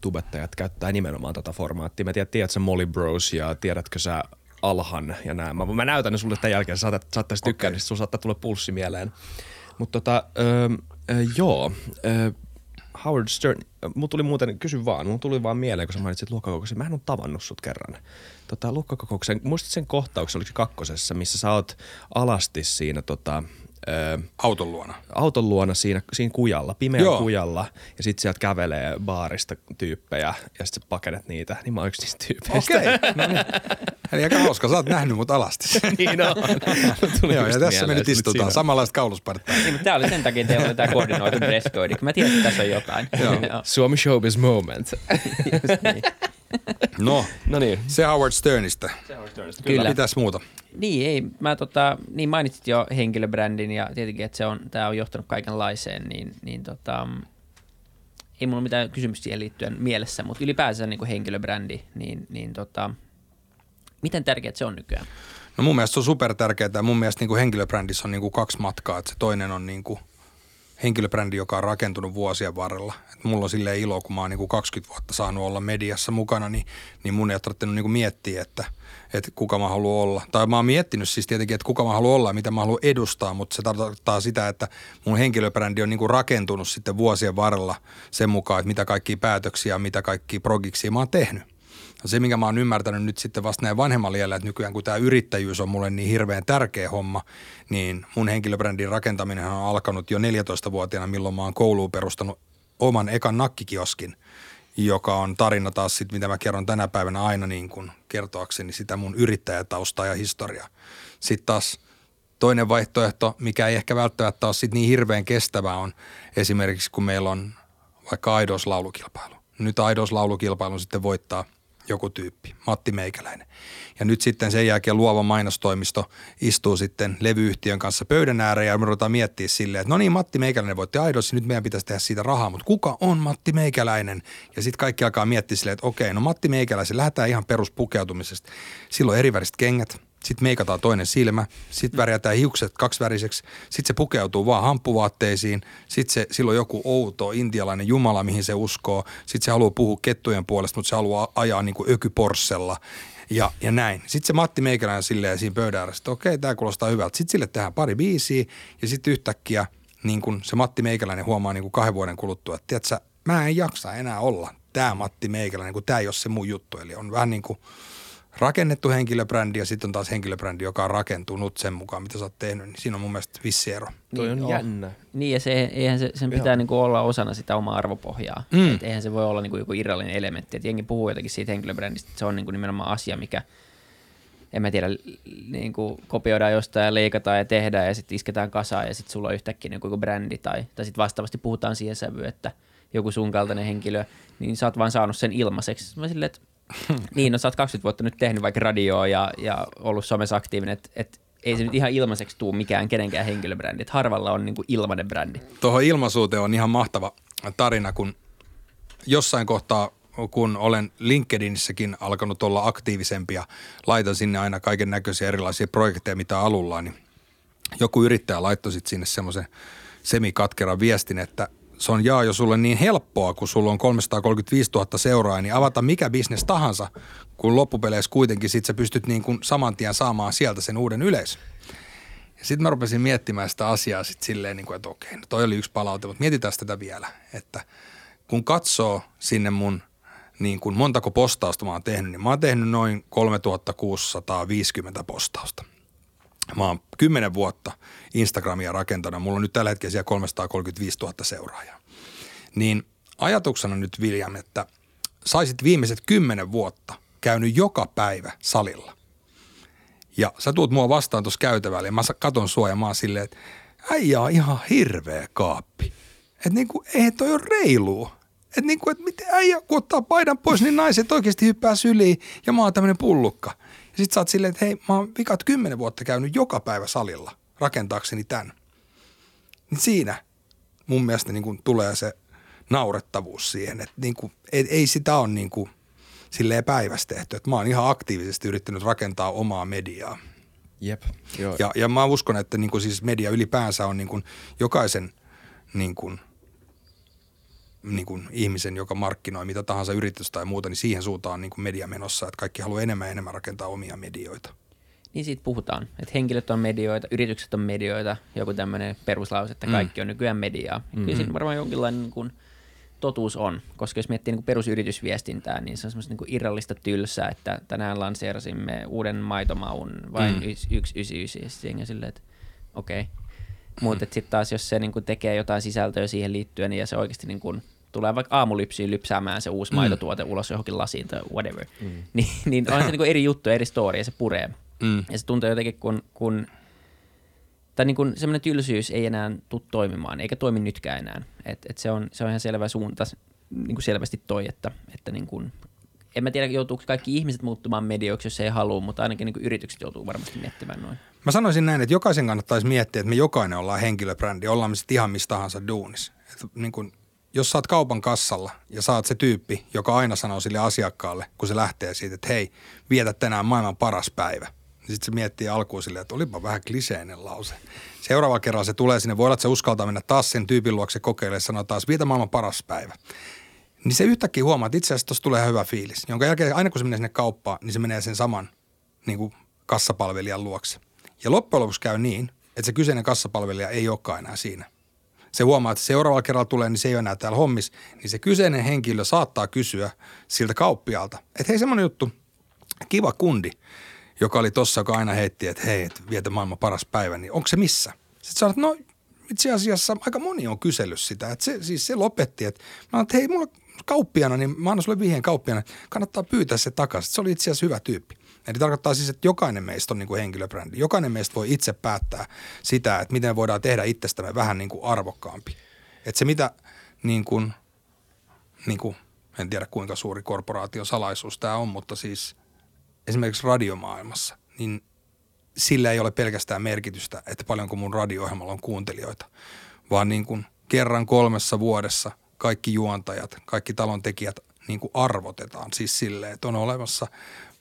tubettajat käyttää nimenomaan tätä formaattia. Mä tiedän, tiedätkö Molly Bros ja tiedätkö sä Alhan ja näin. Mä, mä näytän ne sulle tämän jälkeen, sä saattaisi tykkää, okay. niin sun saattaa tulla pulssi mieleen. Mutta tota, öö, öö, joo, öö, Howard Stern, mulla tuli muuten, kysy vaan, mulla tuli vaan mieleen, kun sä mainitsit luokkakokouksen. Mä en ole tavannut sut kerran. Tota, luokkakokouksen, muistat sen kohtauksen, oliko kakkosessa, missä sä oot alasti siinä tota, Öö, auton luona. Auton luona siinä, siinä kujalla, pimeällä kujalla. Ja sitten sieltä kävelee baarista tyyppejä ja sitten pakenet niitä. Niin mä oon yksi niistä tyypeistä. Okei, okay. no niin. Eli aika hauska, sä oot nähnyt mut alasti. niin on. Joo, ja tässä me nyt istutaan, samanlaista kaulusparttaa. Niin, mutta tää oli sen takia, että teillä oli tää koordinoitu dress code. Mä tiedän, että tässä on jotain. Joo. Suomi Showbiz Moment. niin. No, no niin. se Howard Sternistä. Se Howard Sternistä, kyllä. kyllä. Mitäs muuta? Niin, ei, mä tota, niin mainitsit jo henkilöbrändin ja tietenkin, että se on, tää on johtanut kaikenlaiseen, niin, niin tota, ei mulla mitään kysymystä siihen liittyen mielessä, mutta ylipäänsä niin kuin henkilöbrändi, niin, niin tota, miten tärkeää se on nykyään? No mun mielestä se on super tärkeää mun mielestä niin kuin henkilöbrändissä on niin kuin kaksi matkaa, että se toinen on niin kuin henkilöbrändi, joka on rakentunut vuosien varrella. Et mulla on silleen ilo, kun mä oon niin kuin 20 vuotta saanut olla mediassa mukana, niin, niin mun ei ole tarvinnut niin kuin miettiä, että, että kuka mä haluan olla. Tai mä oon miettinyt siis tietenkin, että kuka mä haluan olla ja mitä mä haluan edustaa, mutta se tarkoittaa sitä, että mun henkilöbrändi on niin kuin rakentunut sitten vuosien varrella sen mukaan, että mitä kaikkia päätöksiä, mitä kaikkia progiksia mä oon tehnyt. No se, minkä mä oon ymmärtänyt nyt sitten vasta näin vanhemmalla että nykyään kun tämä yrittäjyys on mulle niin hirveän tärkeä homma, niin mun henkilöbrändin rakentaminen on alkanut jo 14-vuotiaana, milloin mä oon kouluun perustanut oman ekan nakkikioskin, joka on tarina taas sitten, mitä mä kerron tänä päivänä aina niin kuin kertoakseni sitä mun yrittäjätaustaa ja historiaa. Sitten taas toinen vaihtoehto, mikä ei ehkä välttämättä ole sit niin hirveän kestävää, on esimerkiksi kun meillä on vaikka Aidos-laulukilpailu. Nyt Aidos-laulukilpailun sitten voittaa – joku tyyppi, Matti Meikäläinen. Ja nyt sitten sen jälkeen luova mainostoimisto istuu sitten levyyhtiön kanssa pöydän ääreen ja me ruvetaan miettiä silleen, että no niin, Matti Meikäläinen voitti aidossa, nyt meidän pitäisi tehdä siitä rahaa, mutta kuka on Matti Meikäläinen? Ja sitten kaikki alkaa miettiä silleen, että okei, no Matti Meikäläisen, lähdetään ihan peruspukeutumisesta. Silloin eri väriset kengät, sitten meikataan toinen silmä, sitten värjätään hiukset kaksiväriseksi, sitten se pukeutuu vaan hamppuvaatteisiin, sitten se, silloin joku outo intialainen jumala, mihin se uskoo, sitten se haluaa puhua kettujen puolesta, mutta se haluaa ajaa niin kuin ökyporssella ja, ja näin. Sitten se Matti Meikäläinen silleen siinä pöydän ääressä, että okei, tämä kuulostaa hyvältä. Sitten sille tehdään pari biisiä ja sitten yhtäkkiä niin kun se Matti Meikäläinen huomaa niin kuin kahden vuoden kuluttua, että tiedätkö, mä en jaksa enää olla tämä Matti Meikäläinen, kun tämä ei ole se mun juttu. Eli on vähän niin kuin – rakennettu henkilöbrändi ja sitten on taas henkilöbrändi, joka on rakentunut sen mukaan, mitä sä oot tehnyt, niin siinä on mun mielestä vissi ero. Toi on niin, jännä. Niin ja se, eihän se, sen pitää niinku olla osana sitä omaa arvopohjaa. Mm. Et eihän se voi olla niinku joku irrallinen elementti. Et jengi puhuu jotenkin siitä henkilöbrändistä, että se on niinku nimenomaan asia, mikä en mä tiedä, niin kuin kopioidaan jostain ja leikataan ja tehdään ja sitten isketään kasaan ja sitten sulla on yhtäkkiä niin joku brändi tai, tai sitten vastaavasti puhutaan siihen sävyyn, että joku sun kaltainen henkilö, niin sä oot vaan saanut sen ilmaiseksi. Mä silleen, että niin, no sä oot 20 vuotta nyt tehnyt vaikka radioa ja, ja ollut somessa aktiivinen, että et, ei se nyt ihan ilmaiseksi tuu mikään kenenkään henkilöbrändi. Et harvalla on niinku ilmainen brändi. Tuohon ilmaisuuteen on ihan mahtava tarina, kun jossain kohtaa kun olen LinkedInissäkin alkanut olla aktiivisempi ja laitan sinne aina kaiken näköisiä erilaisia projekteja, mitä alulla, niin joku yrittäjä laittoi sinne semmoisen semikatkeran viestin, että se on jaa jo sulle niin helppoa, kun sulla on 335 000 seuraa, niin avata mikä bisnes tahansa, kun loppupeleissä kuitenkin sit sä pystyt niin kuin saman tien saamaan sieltä sen uuden yleisön. Ja sitten mä rupesin miettimään sitä asiaa sitten silleen, niin kuin, että okei, no toi oli yksi palaute, mutta mietitään tätä vielä, että kun katsoo sinne mun niin kuin montako postausta mä oon tehnyt, niin mä oon tehnyt noin 3650 postausta – Mä oon kymmenen vuotta Instagramia rakentanut. Mulla on nyt tällä hetkellä siellä 335 000 seuraajaa. Niin ajatuksena nyt William, että saisit viimeiset kymmenen vuotta käynyt joka päivä salilla. Ja sä tuut mua vastaan tuossa käytävällä ja mä katon sua ja mä oon silleen, että äijä on ihan hirveä kaappi. Että niinku, ei toi ole reilua. Että niinku, et miten äijä kun ottaa paidan pois, niin naiset oikeasti hyppää syliin ja mä oon tämmönen pullukka – ja sit sä oot silleen, että hei, mä oon vikat kymmenen vuotta käynyt joka päivä salilla rakentaakseni tämän. Niin siinä mun mielestä niin kuin tulee se naurettavuus siihen, että niin kuin, ei, ei sitä ole niin kuin silleen päivästä tehty. Että mä oon ihan aktiivisesti yrittänyt rakentaa omaa mediaa. Jep. Joo. Ja, ja mä uskon, että niin kuin siis media ylipäänsä on niin kuin jokaisen niin kuin niin kuin ihmisen, joka markkinoi mitä tahansa yritystä tai muuta, niin siihen suuntaan niin kuin media menossa, että kaikki haluaa enemmän ja enemmän rakentaa omia medioita. Niin siitä puhutaan, että henkilöt on medioita, yritykset on medioita, joku tämmöinen peruslause, että mm. kaikki mm. on nykyään mediaa. Mm-hmm. Kyllä siinä varmaan jonkinlainen niin kuin, totuus on, koska jos miettii niin kuin perusyritysviestintää, niin se on semmoista niin kuin irrallista tylsää, että tänään lanseerasimme uuden maitomaun vain mm. 199 ja silleen, että okei. Okay. Mutta mm. sitten taas, jos se niin kuin tekee jotain sisältöä siihen liittyen ja se oikeasti niin kuin tulee vaikka aamulypsiin lypsäämään se uusi mm. maitotuote ulos johonkin lasiin tai whatever, mm. niin, niin on se niin kuin eri juttu, eri story ja se puree. Mm. Ja se tuntuu jotenkin, kun, kun tai niin kuin semmoinen tylsyys ei enää tule toimimaan, eikä toimi nytkään enää. Et, et se, on, se on ihan selvä suunta niin kuin selvästi toi, että, että niin kuin, en mä tiedä, joutuuko kaikki ihmiset muuttumaan medioiksi, jos ei halua, mutta ainakin niin kuin yritykset joutuu varmasti miettimään noin. Mä sanoisin näin, että jokaisen kannattaisi miettiä, että me jokainen ollaan henkilöbrändi, ollaan me sitten ihan mistä tahansa duunis. Että niin kuin jos sä oot kaupan kassalla ja saat se tyyppi, joka aina sanoo sille asiakkaalle, kun se lähtee siitä, että hei, vietä tänään maailman paras päivä, Niin sitten se miettii alkuun silleen, että olipa vähän kliseinen lause. Seuraavalla kerralla se tulee sinne, voi olla, että se uskaltaa mennä taas sen tyypin luokse kokeilemaan ja sanoa taas, vietä maailman paras päivä. Niin se yhtäkkiä huomaa, että itse asiassa tuossa tulee hyvä fiilis. Jonka jälkeen aina kun se menee sinne kauppaan, niin se menee sen saman niin kuin kassapalvelijan luokse. Ja loppujen lopuksi käy niin, että se kyseinen kassapalvelija ei olekaan enää siinä. Se huomaa, että seuraavalla kerralla tulee, niin se ei ole enää täällä hommis. Niin se kyseinen henkilö saattaa kysyä siltä kauppialta, että hei semmoinen juttu, kiva kundi, joka oli tossa, joka aina heitti, että hei, että vietä maailman paras päivä, niin onko se missä? Sitten sanot, no itse asiassa aika moni on kysellyt sitä. Että se, siis se lopetti, että mä että hei, mulla kauppiana, niin mä annan sulle vihjeen kauppiana, kannattaa pyytää se takaisin. Se oli itse asiassa hyvä tyyppi. Eli tarkoittaa siis, että jokainen meistä on niin kuin henkilöbrändi. Jokainen meistä voi itse päättää sitä, että miten voidaan tehdä itsestämme vähän niin kuin arvokkaampi. Että se mitä niin kuin, niin kuin, en tiedä kuinka suuri korporaation salaisuus tämä on, mutta siis esimerkiksi radiomaailmassa, niin sillä ei ole pelkästään merkitystä, että paljonko mun radio-ohjelmalla on kuuntelijoita, vaan niin kuin kerran kolmessa vuodessa kaikki juontajat, kaikki talontekijät niin kuin arvotetaan siis silleen, että on olemassa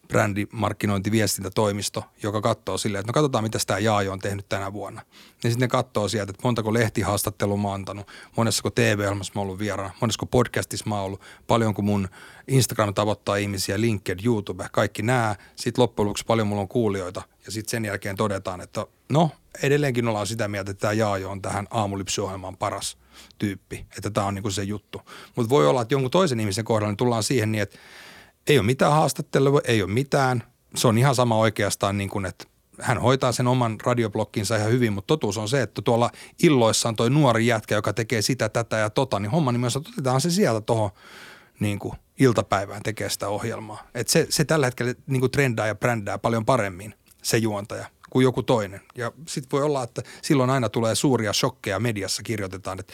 brändimarkkinointiviestintätoimisto, joka katsoo silleen, että no katsotaan, mitä tämä Jaajo on tehnyt tänä vuonna. Ja sitten ne katsoo sieltä, että montako lehtihaastattelua mä oon antanut, monessako TV-ohjelmassa mä oon ollut vieraana, monessako podcastissa mä oon ollut, paljonko mun Instagram tavoittaa ihmisiä, LinkedIn, YouTube, kaikki nämä. Sitten loppujen lopuksi paljon mulla on kuulijoita ja sitten sen jälkeen todetaan, että no edelleenkin ollaan sitä mieltä, että tämä Jaajo on tähän aamulipsyohjelmaan paras tyyppi, että tämä on niinku se juttu. Mutta voi olla, että jonkun toisen ihmisen kohdalla niin tullaan siihen niin, että ei ole mitään haastattelua, ei ole mitään. Se on ihan sama oikeastaan niin kuin, että hän hoitaa sen oman radioblokkinsa ihan hyvin, mutta totuus on se, että tuolla illoissa on toi nuori jätkä, joka tekee sitä, tätä ja tota, niin homma nimessä otetaan se sieltä tuohon niin kuin iltapäivään tekee sitä ohjelmaa. Et se, se tällä hetkellä niin kuin trendaa ja brändää paljon paremmin se juontaja kuin joku toinen. Ja sitten voi olla, että silloin aina tulee suuria shokkeja mediassa, kirjoitetaan, että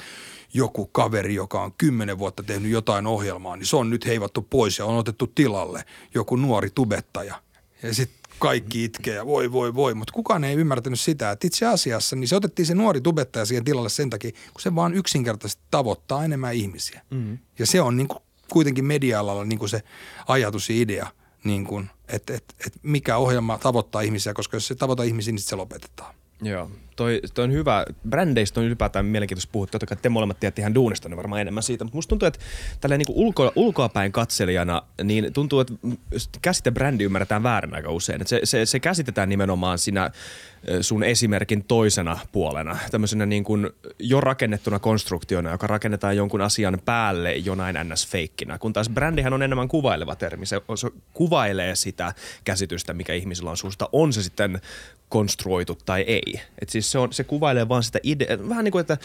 joku kaveri, joka on kymmenen vuotta tehnyt jotain ohjelmaa, niin se on nyt heivattu pois ja on otettu tilalle joku nuori tubettaja. Ja sitten kaikki itkee ja voi, voi, voi, mutta kukaan ei ymmärtänyt sitä, että itse asiassa niin se otettiin se nuori tubettaja siihen tilalle sen takia, kun se vaan yksinkertaisesti tavoittaa enemmän ihmisiä. Mm-hmm. Ja se on niin kuin kuitenkin media-alalla niin kuin se ajatus ja idea, niin kuin, että, että, että mikä ohjelma tavoittaa ihmisiä, koska jos se tavoittaa ihmisiä, niin se lopetetaan. Joo, toi, toi on hyvä. Brändeistä on ylipäätään mielenkiintoista puhua. Totta kai te molemmat tiedätte ihan duunista niin varmaan enemmän siitä. Mutta musta tuntuu, että tällä niin ulko, ulkoapäin katselijana, niin tuntuu, että käsite brändi ymmärretään väärin aika usein. Se, se, se käsitetään nimenomaan siinä sun esimerkin toisena puolena. Tämmöisenä niin kuin jo rakennettuna konstruktiona, joka rakennetaan jonkun asian päälle jonain ns-feikkinä. Kun taas brändihän on enemmän kuvaileva termi. Se, se kuvailee sitä käsitystä, mikä ihmisillä on suusta. On se sitten konstruoitu tai ei. Et siis se, on, se kuvailee vaan sitä ideaa. Vähän niin kuin, että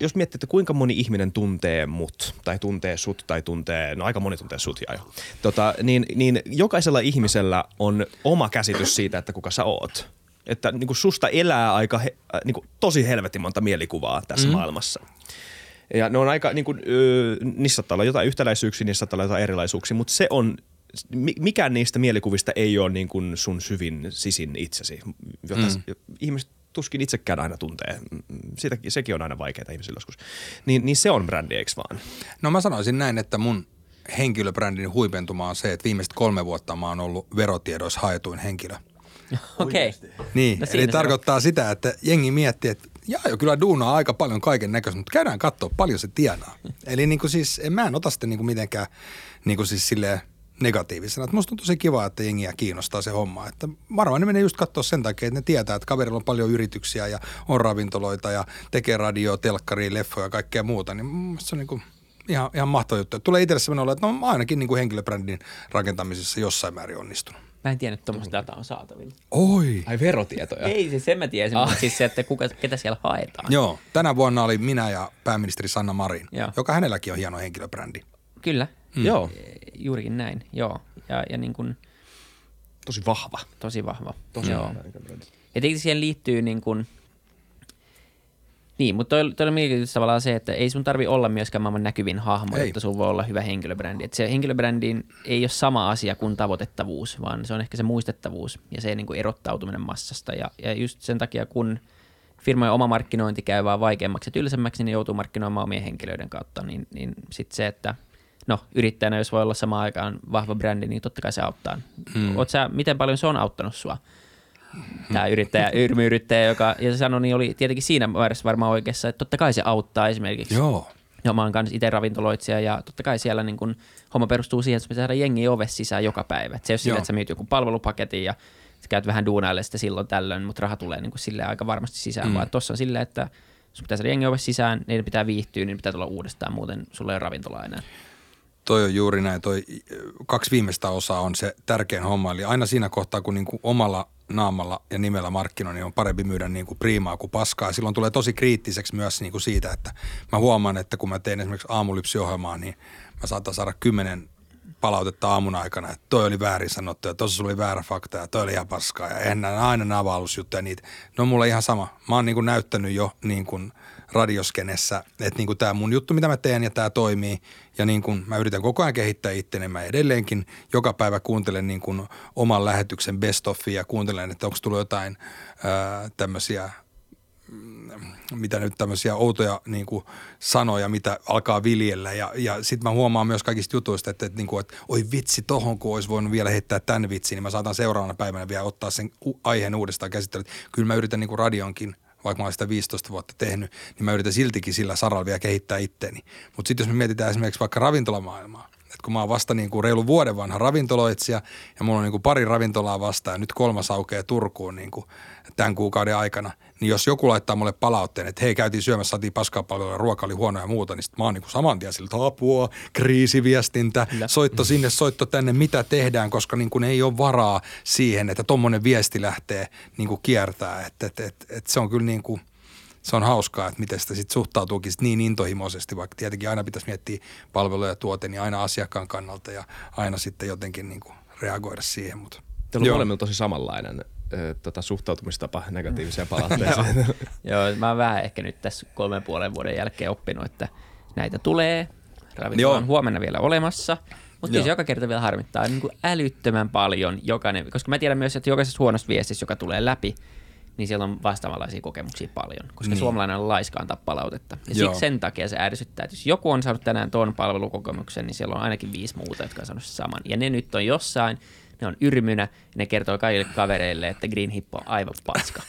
jos miettii, että kuinka moni ihminen tuntee mut, tai tuntee sut, tai tuntee, no aika moni tuntee sut jo. Tota, niin, niin jokaisella ihmisellä on oma käsitys siitä, että kuka sä oot. Että niin kuin susta elää aika he, äh, niin kuin tosi helvetin monta mielikuvaa tässä mm. maailmassa. Ja ne on aika, niin kuin, öö, niissä saattaa olla jotain yhtäläisyyksiä, niissä saattaa olla jotain erilaisuuksia, mutta se on mikään niistä mielikuvista ei ole niin kuin sun syvin sisin itsesi, jota mm. ihmiset tuskin itsekään aina tuntee. Siitäkin, sekin on aina vaikeaa ihmisille joskus. Niin, niin se on brändi, eikö vaan? No mä sanoisin näin, että mun henkilöbrändin huipentuma on se, että viimeiset kolme vuotta mä oon ollut verotiedoissa haetuin henkilö. Okei. Okay. Niin, no eli tarkoittaa on. sitä, että jengi miettii, että jaa jo kyllä duunaa aika paljon kaiken näköistä, mutta käydään katsoa paljon se tienaa. eli niin kuin siis, en, mä en ota sitä niin kuin mitenkään niin kuin siis silleen – negatiivisena. Että musta on tosi kiva, että jengiä kiinnostaa se homma. Että varmaan ne menee just katsoa sen takia, että ne tietää, että kaverilla on paljon yrityksiä ja on ravintoloita ja tekee radio, telkkaria, leffoja ja kaikkea muuta. Niin se on niin kuin ihan, ihan mahtava juttu. Tulee itselle sellainen olla, että no ainakin niin kuin henkilöbrändin rakentamisessa jossain määrin onnistunut. Mä en tiedä, että tuommoista dataa on saatavilla. Oi! Ai verotietoja? Ei, siis sen mä tiesin, ah. mutta siis se, että kuka, ketä siellä haetaan. Joo, tänä vuonna oli minä ja pääministeri Sanna Marin, Joo. joka hänelläkin on hieno henkilöbrändi. Kyllä. Mm. Joo. Juurikin näin, joo. Ja, ja niin kuin, tosi vahva. Tosi vahva, tosi joo. vahva. Ja tietysti siihen liittyy niin kuin, niin, mutta toi, toi on mielenkiintoista tavallaan se, että ei sun tarvi olla myöskään maailman näkyvin hahmo, ei. että sun voi olla hyvä henkilöbrändi. Että se henkilöbrändin ei ole sama asia kuin tavoitettavuus, vaan se on ehkä se muistettavuus ja se niin kuin erottautuminen massasta. Ja, ja just sen takia, kun firmojen oma markkinointi käy vaan vaikeammaksi ja tylsemmäksi, niin joutuu markkinoimaan omien henkilöiden kautta, niin, niin sitten se, että no yrittäjänä, jos voi olla samaan aikaan vahva brändi, niin totta kai se auttaa. Mm. Oot sä, miten paljon se on auttanut sua tämä yrittäjä, yrmyyrittäjä, joka ja se sanoi, niin oli tietenkin siinä määrässä varmaan oikeassa, että totta kai se auttaa esimerkiksi. Joo. Ja mä oon kanssa itse ravintoloitsija ja totta kai siellä niin kun, homma perustuu siihen, että pitää saada jengi ove sisään joka päivä. Et se ei ole sillä, että sä myyt joku palvelupaketin ja sä käyt vähän duunaille sitä silloin tällöin, mutta raha tulee niin sille aika varmasti sisään, mm. vaan tuossa on silleen, että sun pitää saada jengi ove sisään, niiden pitää viihtyä, niin pitää tulla uudestaan, muuten sulle ei ole ravintola enää. Toi on juuri näin. Toi kaksi viimeistä osaa on se tärkein homma. Eli aina siinä kohtaa, kun niinku omalla naamalla ja nimellä markkinoin, niin on parempi myydä niinku priimaa kuin paskaa. Silloin tulee tosi kriittiseksi myös niinku siitä, että mä huomaan, että kun mä teen esimerkiksi aamulypsiohjelmaa, niin mä saatan saada kymmenen palautetta aamun aikana, että toi oli väärin sanottu ja tuossa oli väärä fakta ja toi oli ihan paskaa ja en aina nämä avaulusjuttuja niitä. No mulla ihan sama. Mä oon niin kuin näyttänyt jo niin kuin radioskenessä, että niin kuin tämä mun juttu, mitä mä teen ja tämä toimii ja niin kuin mä yritän koko ajan kehittää itteni. Mä edelleenkin joka päivä kuuntelen niin kuin oman lähetyksen best ja kuuntelen, että onko tullut jotain tämmöisiä mitä nyt tämmöisiä outoja niin kuin sanoja, mitä alkaa viljellä. Ja, ja sitten mä huomaan myös kaikista jutuista, että, että, niin kuin, että oi vitsi tohon, kun olisi voinut vielä heittää tämän vitsin, niin mä saatan seuraavana päivänä vielä ottaa sen aiheen uudestaan käsittelyyn. Kyllä mä yritän niin kuin radionkin vaikka mä olen sitä 15 vuotta tehnyt, niin mä yritän siltikin sillä saralla vielä kehittää itteeni. Mutta sitten jos me mietitään esimerkiksi vaikka ravintolamaailmaa, että kun mä oon vasta niin kuin reilu vuoden vanha ravintoloitsija ja mulla on niin kuin pari ravintolaa vastaan ja nyt kolmas aukeaa Turkuun niin kuin tämän kuukauden aikana, niin jos joku laittaa mulle palautteen, että hei käytiin syömässä, saatiin paskaa paljon ruoka oli huono ja muuta, niin sit mä oon niin kuin saman tien sillä, apua, kriisiviestintä, soitto sinne, soitto tänne, mitä tehdään, koska niin kuin ei ole varaa siihen, että tommonen viesti lähtee niin kuin kiertää, että et, et, et se on kyllä niin kuin – se on hauskaa, että miten sitä sitten suhtautuukin sit niin intohimoisesti, vaikka tietenkin aina pitäisi miettiä palveluja ja tuote, niin aina asiakkaan kannalta ja aina sitten jotenkin niin kuin reagoida siihen. Mutta. Teillä on molemmilla tosi samanlainen tota, suhtautumistapa negatiiviseen palautteeseen. Joo, mä oon vähän ehkä nyt tässä kolmen puolen vuoden jälkeen oppinut, että näitä tulee. Ravintola on huomenna vielä olemassa. Mutta se joka kerta vielä harmittaa niin kuin älyttömän paljon jokainen, koska mä tiedän myös, että jokaisessa huonossa viestissä, joka tulee läpi, niin siellä on vastaavanlaisia kokemuksia paljon, koska niin. suomalainen on laiska antaa palautetta. Ja siksi sen takia se ärsyttää, että jos joku on saanut tänään tuon palvelukokemuksen, niin siellä on ainakin viisi muuta, jotka on saanut saman. Ja ne nyt on jossain, ne on yrmynä, ja ne kertoo kaikille kavereille, että Green Hippo on aivan paska.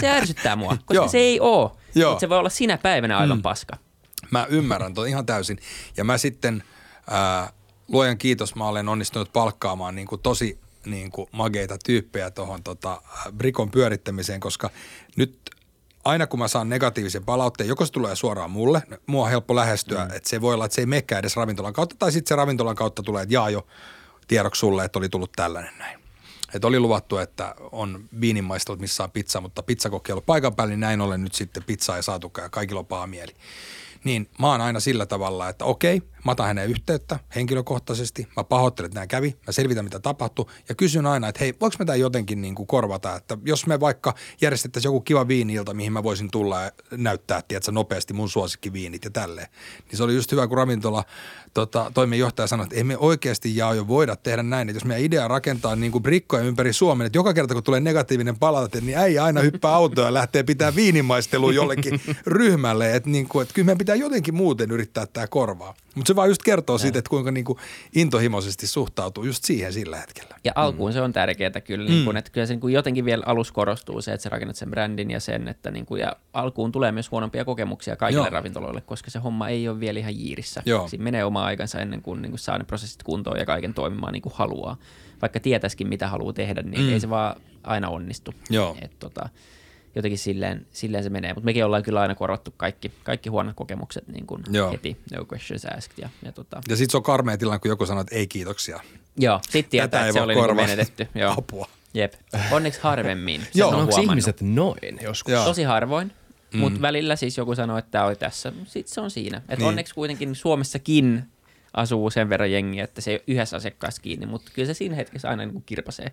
se ärsyttää mua, koska se ei ole. Mutta se voi olla sinä päivänä aivan mm. paska. Mä ymmärrän tuon ihan täysin. Ja mä sitten, äh, luojan kiitos, mä olen onnistunut palkkaamaan niin kuin tosi niin kuin mageita tyyppejä tuohon tota, Brikon pyörittämiseen, koska nyt aina kun mä saan negatiivisen palautteen, joko se tulee suoraan mulle, mua on helppo lähestyä, mm. että se voi olla, että se ei menekään edes ravintolan kautta, tai sitten se ravintolan kautta tulee, että jaa jo tiedoksi sulle, että oli tullut tällainen näin. Että oli luvattu, että on viininmaistelut, missä on pizza, mutta pizzakokki paikan päällä, niin näin ollen nyt sitten pizza ei saatukaan ja kaikilla on paha mieli. Niin mä oon aina sillä tavalla, että okei, Mä otan hänen yhteyttä henkilökohtaisesti, mä pahoittelen, että nämä kävi, mä selvitän mitä tapahtui. Ja kysyn aina, että hei, voiko me tämä jotenkin niin kuin korvata, että jos me vaikka järjestettäisiin joku kiva viiniilta, mihin mä voisin tulla ja näyttää, tiedätkö, nopeasti mun suosikkiviinit ja tälleen. Niin se oli just hyvä, kun ravintola tota, toimijohtaja sanoi, että ei me oikeasti jaa jo voida tehdä näin, että jos meidän idea rakentaa niin kuin brikkoja ympäri Suomen, että joka kerta kun tulee negatiivinen palaute, niin ei aina hyppää autoa ja lähtee pitää viinimaistelua jollekin ryhmälle, että, niin kuin, että kyllä meidän pitää jotenkin muuten yrittää tämä korvaa. Mutta se vaan just kertoo siitä, että kuinka niinku intohimoisesti suhtautuu just siihen sillä hetkellä. Ja alkuun mm. se on tärkeää kyllä, niin kun, että kyllä se niin jotenkin vielä alus korostuu se, että sä rakennat sen brändin ja sen, että niin kuin, ja alkuun tulee myös huonompia kokemuksia kaikille Joo. ravintoloille, koska se homma ei ole vielä ihan jiirissä. Joo. Siinä menee oma aikansa ennen kuin, niin kuin saa ne prosessit kuntoon ja kaiken toimimaan niin kuin haluaa. Vaikka tietäisikin, mitä haluaa tehdä, niin mm. ei se vaan aina onnistu. Joo. Et, tota, jotenkin silleen, silleen se menee. Mutta mekin ollaan kyllä aina korvattu kaikki, kaikki huonot kokemukset niin kuin heti, no questions asked. Ja, ja, tota. ja sitten se on karmea tilanne, kun joku sanoo, että ei kiitoksia. Joo, sitten tietää, että se oli niin menetetty. Joo. Apua. Jep. Onneksi harvemmin. Joo, on onko ihmiset noin joskus? Joo. Tosi harvoin. Mm. Mutta välillä siis joku sanoo, että tämä oli tässä. Sitten se on siinä. Et niin. Onneksi kuitenkin Suomessakin asuu sen verran jengi, että se ei ole yhdessä asiakkaassa kiinni, mutta kyllä se siinä hetkessä aina niin kuin kirpasee.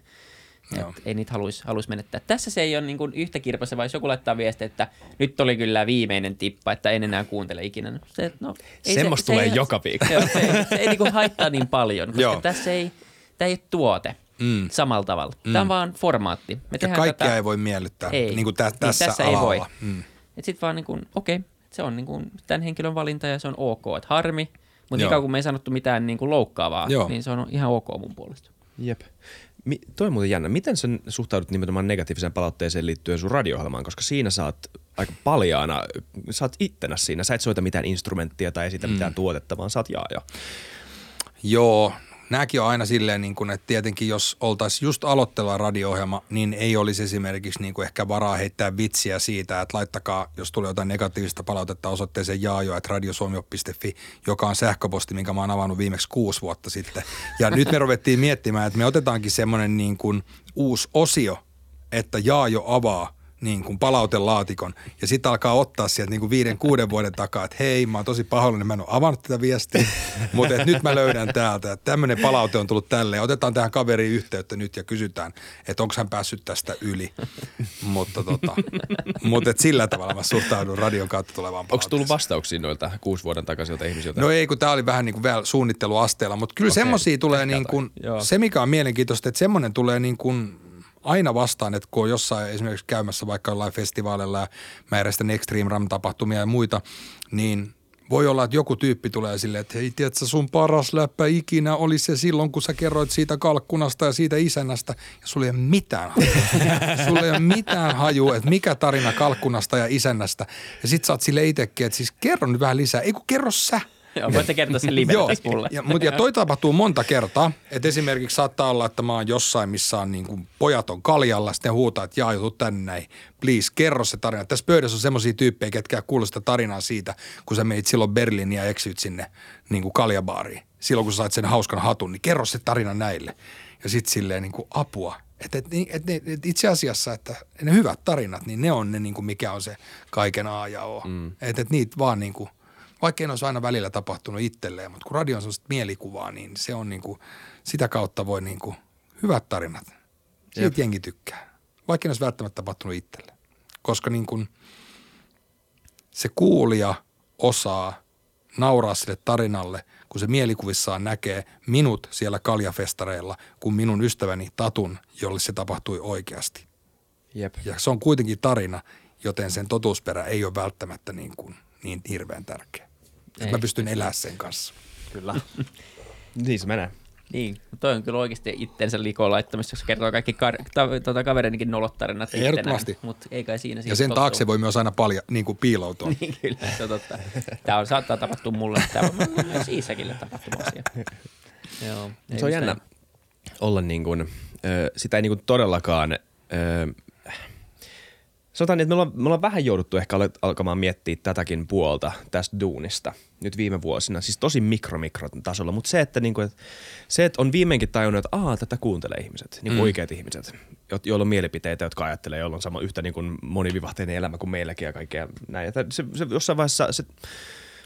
Et ei niitä haluaisi haluais menettää. Tässä se ei ole niin kuin yhtä kirpassa, vai jos joku laittaa viestiä, että nyt oli kyllä viimeinen tippa, että en enää kuuntele ikinä. Se, no, ei Semmosta se, tulee se joka viikko. Se, se, se, se ei niin kuin haittaa niin paljon, koska Joo. tässä ei, tämä ei ole tuote mm. samalla tavalla. Mm. Tämä on vaan formaatti. Me ja kaikkia tätä... ei voi miellyttää, ei. niin kuin tä- tässä, niin, tässä ei voi. Mm. Sitten vaan niin kuin, okei, okay, se on niin kuin tämän henkilön valinta ja se on ok, että harmi, mutta niin kun me ei sanottu mitään niin kuin loukkaavaa, Joo. niin se on ihan ok mun puolesta. Jep. Mi, toi on muuten jännä. Miten sä suhtaudut nimenomaan negatiiviseen palautteeseen liittyen sun radio koska siinä saat aika paljaana, sä oot ittenä siinä. Sä et soita mitään instrumenttia tai esitä mm. mitään tuotetta, vaan sä oot jaaja. Joo, nämäkin on aina silleen, niin kuin, että tietenkin jos oltaisiin just aloittella radio-ohjelma, niin ei olisi esimerkiksi niin kuin ehkä varaa heittää vitsiä siitä, että laittakaa, jos tulee jotain negatiivista palautetta osoitteeseen jaajo, että radiosuomio.fi, joka on sähköposti, minkä mä oon avannut viimeksi kuusi vuotta sitten. Ja nyt me ruvettiin miettimään, että me otetaankin semmoinen niin kuin uusi osio, että jaajo avaa – niin kuin palautelaatikon ja sitten alkaa ottaa sieltä niin kuin viiden, kuuden vuoden takaa, että hei, mä oon tosi pahoillani, mä en ole avannut tätä viestiä, mutta nyt mä löydän täältä, että tämmöinen palaute on tullut tälle. Otetaan tähän kaveriin yhteyttä nyt ja kysytään, että onko hän päässyt tästä yli. mutta tota, mutta et sillä tavalla mä suhtaudun radion kautta tulevaan Onko tullut vastauksia noilta kuusi vuoden takaisilta ihmisiltä? No ei, kun tämä oli vähän niin kuin vielä suunnitteluasteella, mutta kyllä okay. semmoisia tulee niin kuin, se mikä on mielenkiintoista, että semmoinen tulee niin kuin aina vastaan, että kun on jossain esimerkiksi käymässä vaikka jollain festivaaleilla ja mä järjestän Extreme Ram-tapahtumia ja muita, niin voi olla, että joku tyyppi tulee silleen, että hei, tiedätkö, sun paras läppä ikinä oli se silloin, kun sä kerroit siitä kalkkunasta ja siitä isännästä, ja sulla ei ole mitään hajua. sulla ei ole mitään hajua, että mikä tarina kalkkunasta ja isännästä. Ja sit sä oot sille itsekin, että siis kerro nyt vähän lisää. Ei kun kerro sä. Joo, voit kertoa sen livenä mulle. Ja, mutta, ja toi tapahtuu monta kertaa, että esimerkiksi saattaa olla, että mä oon jossain, missä on niin kuin pojat on kaljalla, sitten huutaa, että jaa, tuu tänne näin, please, kerro se tarina. Tässä pöydässä on semmoisia tyyppejä, ketkä kuuluu sitä tarinaa siitä, kun sä meit silloin Berliiniin ja eksyit sinne niin kuin kaljabaariin. Silloin, kun sä sait sen hauskan hatun, niin kerro se tarina näille. Ja sitten silleen niin kuin apua. Että et, et, et, et itse asiassa, että ne hyvät tarinat, niin ne on ne, niin kuin mikä on se kaiken A ja O. Mm. Että et niitä vaan niin kuin – vaikka en olisi aina välillä tapahtunut itselleen, mutta kun radio on sellaista mielikuvaa, niin se on niin kuin, sitä kautta voi niin kuin, hyvät tarinat. Siitä Jep. jengi tykkää. Vaikka en olisi välttämättä tapahtunut itselle. Koska niin kuin, se kuulija osaa nauraa sille tarinalle, kun se mielikuvissaan näkee minut siellä kaljafestareilla, kun minun ystäväni Tatun, jolle se tapahtui oikeasti. Jep. Ja se on kuitenkin tarina, joten sen totuusperä ei ole välttämättä niin, kuin, niin hirveän tärkeä. Että mä pystyn elämään sen kanssa. Kyllä. niin se menee. Niin, toi on kyllä oikeasti itsensä likoon laittamista, jos kertoo kaikki ka- ta- tuota, kavereinikin nolottarinat Ehdottomasti. Mutta ei kai siinä Ja sen tottuu. taakse voi myös aina paljon niin kuin piiloutua. niin, kyllä, se on totta. Tämä on, saattaa tapahtua mulle, tämä on myös Iisäkille tapahtunut asia. Joo, se on jännä olla niin kuin, sitä ei niin kuin todellakaan Sanotaan, että me ollaan, me ollaan vähän jouduttu ehkä alkamaan miettiä tätäkin puolta tästä duunista nyt viime vuosina, siis tosi mikro-mikrotasolla, mutta se, että, niinku, että, se, että on viimeinkin tajunnut, että Aa, tätä kuuntelee ihmiset, niin mm. oikeat ihmiset, joilla on mielipiteitä, jotka ajattelee, joilla on sama yhtä niin kuin monivivahteinen elämä kuin meilläkin ja kaikkea näin. Ja se, se, jossain vaiheessa se,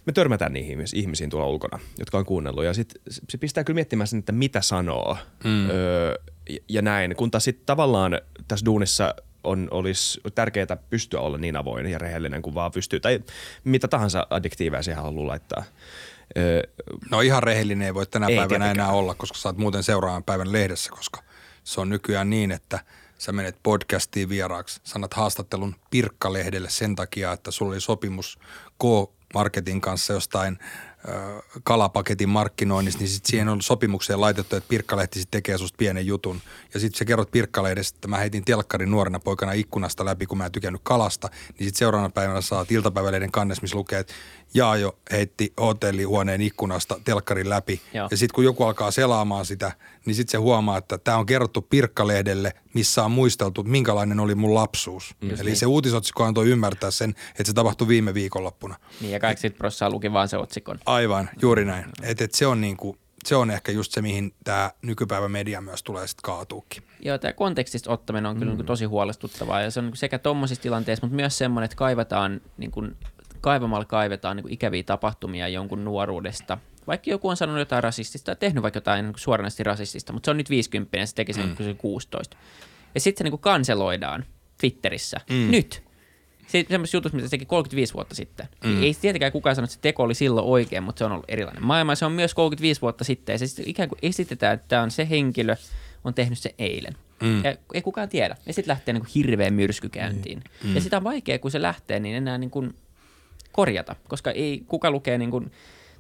me törmätään niihin ihmisiin tuolla ulkona, jotka on kuunnellut ja sit se pistää kyllä miettimään sen, että mitä sanoo mm. öö, ja näin, kun taas sitten tavallaan tässä duunissa – on, olisi tärkeää pystyä olla niin avoin ja rehellinen kuin vaan pystyy. Tai mitä tahansa addiktiiveja siihen haluaa laittaa. No ihan rehellinen ei voi tänä ei päivänä tietenkään. enää olla, koska sä oot muuten seuraavan päivän lehdessä, koska se on nykyään niin, että sä menet podcastiin vieraaksi, sanat haastattelun Pirkkalehdelle sen takia, että sulla oli sopimus K-Marketin kanssa jostain kalapaketin markkinoinnissa, niin sitten siihen on sopimukseen laitettu, että Pirkkalehti sitten tekee susta pienen jutun. Ja sitten sä kerrot Pirkkalehdessä, että mä heitin telkkarin nuorena poikana ikkunasta läpi, kun mä en tykännyt kalasta, niin sitten seuraavana päivänä saa iltapäivälehden kannes, missä lukee, että Jaajo heitti hotellihuoneen ikkunasta telkkarin läpi. Joo. Ja sitten kun joku alkaa selaamaan sitä, niin sitten se huomaa, että tämä on kerrottu Pirkkalehdelle, missä on muisteltu, minkälainen oli mun lapsuus. Just Eli niin. se uutisotsikko antoi ymmärtää sen, että se tapahtui viime viikonloppuna. Niin ja 80 prosenttia luki vaan se otsikon. Aivan, juuri näin. Et, et se on niinku, se on ehkä just se, mihin tämä nykypäivä media myös tulee sitten kaatuukin. Joo, tämä kontekstista ottaminen on kyllä mm. niin tosi huolestuttavaa ja se on sekä tuommoisissa tilanteissa, mutta myös semmoinen, että kaivataan, niin kuin, kaivamalla kaivetaan niin ikäviä tapahtumia jonkun nuoruudesta. Vaikka joku on sanonut jotain rasistista tai tehnyt vaikka jotain niin suoranaisesti rasistista, mutta se on nyt 50 ja se teki sen, mm. kun se 16. Ja sitten se niin kuin kanseloidaan Twitterissä. Mm. Nyt se, semmoisessa jutussa, mitä se teki 35 vuotta sitten. Mm. Ei tietenkään kukaan sano, että se teko oli silloin oikein, mutta se on ollut erilainen maailma. Se on myös 35 vuotta sitten. Ja se ikään kuin esitetään, että tämä on se henkilö, on tehnyt se eilen. Mm. Ja ei kukaan tiedä. Ja sitten lähtee niin kuin hirveän myrskykäyntiin. Mm. Ja sitä on vaikea, kun se lähtee, niin enää niin kuin korjata. Koska ei kuka lukee niin kuin,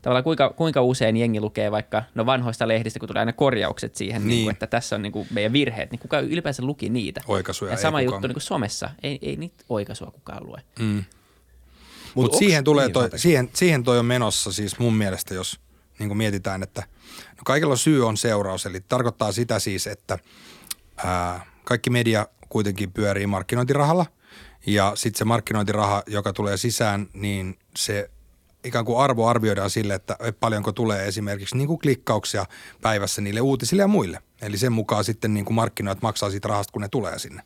tavallaan kuinka, kuinka usein jengi lukee vaikka no vanhoista lehdistä, kun tulee aina korjaukset siihen, niin. Niin kuin, että tässä on niin kuin meidän virheet, niin kuka ylipäänsä luki niitä. Oikaisuja Ja sama ei juttu kukaan. niin kuin somessa, ei, ei niitä oikaisua kukaan lue. Mm. Mut Mutta onks- siihen, tulee niin, toi, siihen, siihen toi on menossa siis mun mielestä, jos niin kuin mietitään, että no kaikilla syy on seuraus. Eli tarkoittaa sitä siis, että ää, kaikki media kuitenkin pyörii markkinointirahalla. Ja sitten se markkinointiraha, joka tulee sisään, niin se ikään kuin arvo arvioidaan sille, että paljonko tulee esimerkiksi niin kuin klikkauksia päivässä niille uutisille ja muille. Eli sen mukaan sitten niin kuin markkinoit maksaa siitä rahasta, kun ne tulee sinne.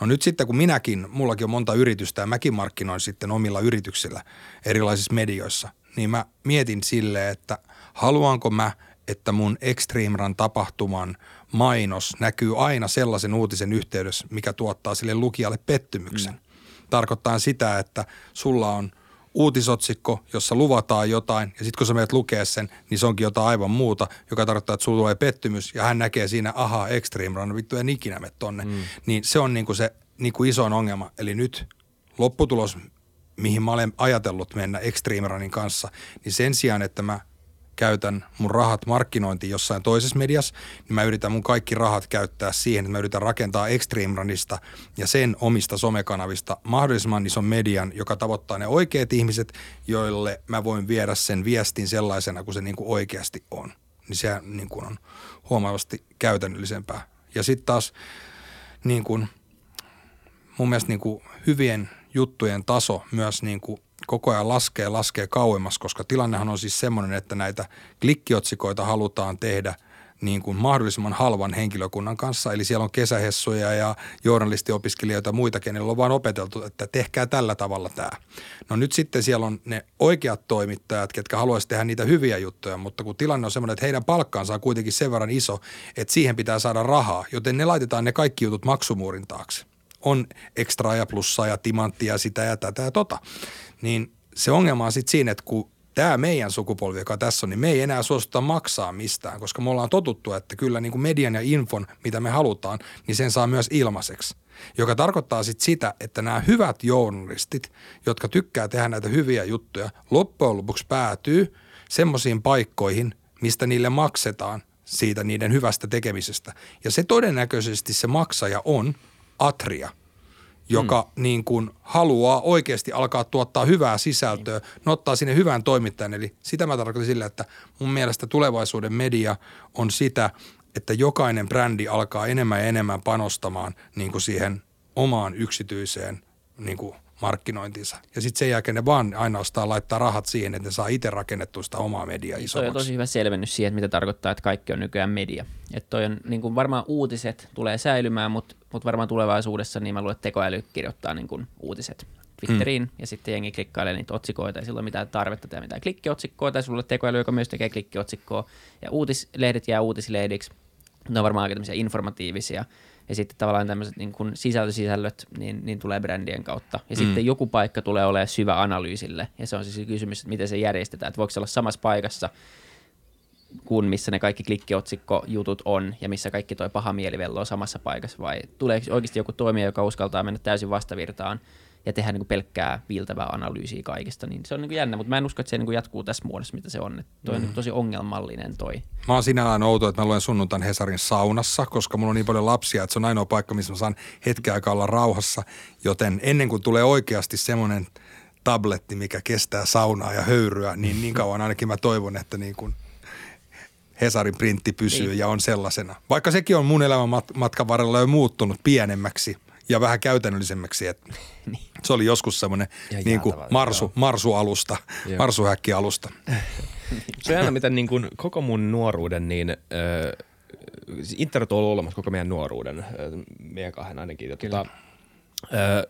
No nyt sitten kun minäkin, mullakin on monta yritystä ja mäkin markkinoin sitten omilla yrityksillä erilaisissa medioissa, niin mä mietin silleen, että haluanko mä, että mun Extreme Run tapahtuman mainos näkyy aina sellaisen uutisen yhteydessä, mikä tuottaa sille lukijalle pettymyksen. Mm. Tarkoittaa sitä, että sulla on uutisotsikko, jossa luvataan jotain, ja sitten kun sä menet lukea sen, niin se onkin jotain aivan muuta, joka tarkoittaa, että sulla tulee pettymys, ja hän näkee siinä, aha, Extreme Run, vittu en ikinä mene tonne. Mm. Niin se on niinku se niinku isoin ongelma. Eli nyt lopputulos, mihin mä olen ajatellut mennä Extreme Runin kanssa, niin sen sijaan, että mä käytän mun rahat markkinointiin jossain toisessa mediassa, niin mä yritän mun kaikki rahat käyttää siihen, että mä yritän rakentaa Extreme Runista ja sen omista somekanavista mahdollisimman ison median, joka tavoittaa ne oikeat ihmiset, joille mä voin viedä sen viestin sellaisena kuin se niin kuin oikeasti on. Niin se niin kuin on huomattavasti käytännöllisempää. Ja sitten taas niin kuin, mun mielestä niin kuin hyvien juttujen taso myös niin kuin koko ajan laskee laskee kauemmas, koska tilannehan on siis semmoinen, että näitä klikkiotsikoita halutaan tehdä niin kuin mahdollisimman halvan henkilökunnan kanssa. Eli siellä on kesähessuja ja journalistiopiskelijoita ja muita, kenellä on vaan opeteltu, että tehkää tällä tavalla tämä. No nyt sitten siellä on ne oikeat toimittajat, ketkä haluaisivat tehdä niitä hyviä juttuja, mutta kun tilanne on semmoinen, että heidän palkkaansa on kuitenkin sen verran iso, että siihen pitää saada rahaa, joten ne laitetaan ne kaikki jutut maksumuurin taakse on ekstraa ja plussaa ja timanttia sitä ja tätä ja tota. Niin se ongelma on sitten siinä, että kun tämä meidän sukupolvi, joka tässä on, niin me ei enää suostuta maksaa mistään, koska me ollaan totuttu, että kyllä niin kuin median ja infon, mitä me halutaan, niin sen saa myös ilmaiseksi. Joka tarkoittaa sitten sitä, että nämä hyvät journalistit, jotka tykkää tehdä näitä hyviä juttuja, loppujen lopuksi päätyy semmoisiin paikkoihin, mistä niille maksetaan siitä niiden hyvästä tekemisestä. Ja se todennäköisesti se maksaja on Atria, joka mm. niin kuin haluaa oikeasti alkaa tuottaa hyvää sisältöä, ne ottaa sinne hyvän toimittajan. Eli sitä mä tarkoitan sillä, että mun mielestä tulevaisuuden media on sitä, että jokainen brändi alkaa enemmän ja enemmän panostamaan niin kuin siihen omaan yksityiseen niin kuin markkinointinsa. Ja sitten sen jälkeen ne vaan ainoastaan laittaa rahat siihen, että ne saa itse rakennettua sitä omaa mediaa Toi on isommaksi. tosi hyvä selvennys siihen, mitä tarkoittaa, että kaikki on nykyään media. Että toi on niin kuin varmaan uutiset tulee säilymään, mutta, mutta varmaan tulevaisuudessa niin mä luulen, että tekoäly kirjoittaa niin kuin uutiset Twitteriin mm. ja sitten jengi klikkailee niitä otsikoita ja silloin mitään tarvetta tehdä mitään klikkiotsikkoa tai sulle tekoäly, joka myös tekee klikkiotsikkoa ja uutislehdet jää uutislehdiksi. Ne on varmaan aika informatiivisia ja sitten tavallaan tämmöiset niin kuin sisältösisällöt niin, niin tulee brändien kautta. Ja mm. sitten joku paikka tulee olemaan syvä analyysille ja se on siis kysymys, että miten se järjestetään, että voiko se olla samassa paikassa kuin missä ne kaikki klikkiotsikkojutut on ja missä kaikki toi paha mielivello on samassa paikassa vai tuleeko oikeasti joku toimija, joka uskaltaa mennä täysin vastavirtaan ja tehdä niin kuin pelkkää viiltävää analyysiä kaikista, niin se on niin kuin jännä, mutta mä en usko, että se niin kuin jatkuu tässä muodossa, mitä se on. Että toi on niin kuin tosi ongelmallinen toi. Mä oon sinällään outo, että mä luen sunnuntain Hesarin saunassa, koska mulla on niin paljon lapsia, että se on ainoa paikka, missä mä saan hetken aikaa olla rauhassa. Joten ennen kuin tulee oikeasti semmoinen tabletti, mikä kestää saunaa ja höyryä, niin niin kauan ainakin mä toivon, että niin kuin Hesarin printti pysyy Niin. ja on sellaisena. Vaikka sekin on mun elämän mat- matkan varrella jo muuttunut pienemmäksi ja vähän käytännöllisemmäksi. Että se oli joskus semmoinen niin kuin marsu, joo. marsualusta, Joo. marsuhäkkialusta. Se on jännä, miten niin kuin koko mun nuoruuden, niin ö, internet on ollut olemassa koko meidän nuoruuden, meidän kahden ainakin. Ja Tota, Öö,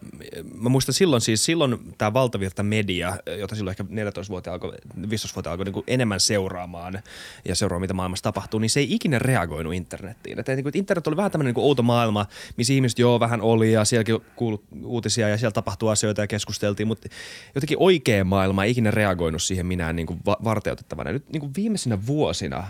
mä muistan silloin siis, silloin tämä valtavirta media, jota silloin ehkä 14 vuotta alkoi, 15 vuotta alkoi niin enemmän seuraamaan ja seuraamaan, mitä maailmassa tapahtuu, niin se ei ikinä reagoinut internettiin. Että, niin kuin, internet oli vähän tämmöinen niin outo maailma, missä ihmiset joo vähän oli ja sielläkin kuului uutisia ja siellä tapahtui asioita ja keskusteltiin, mutta jotenkin oikea maailma ei ikinä reagoinut siihen minään niin kuin va- varteutettavana. Nyt niin kuin viimeisinä vuosina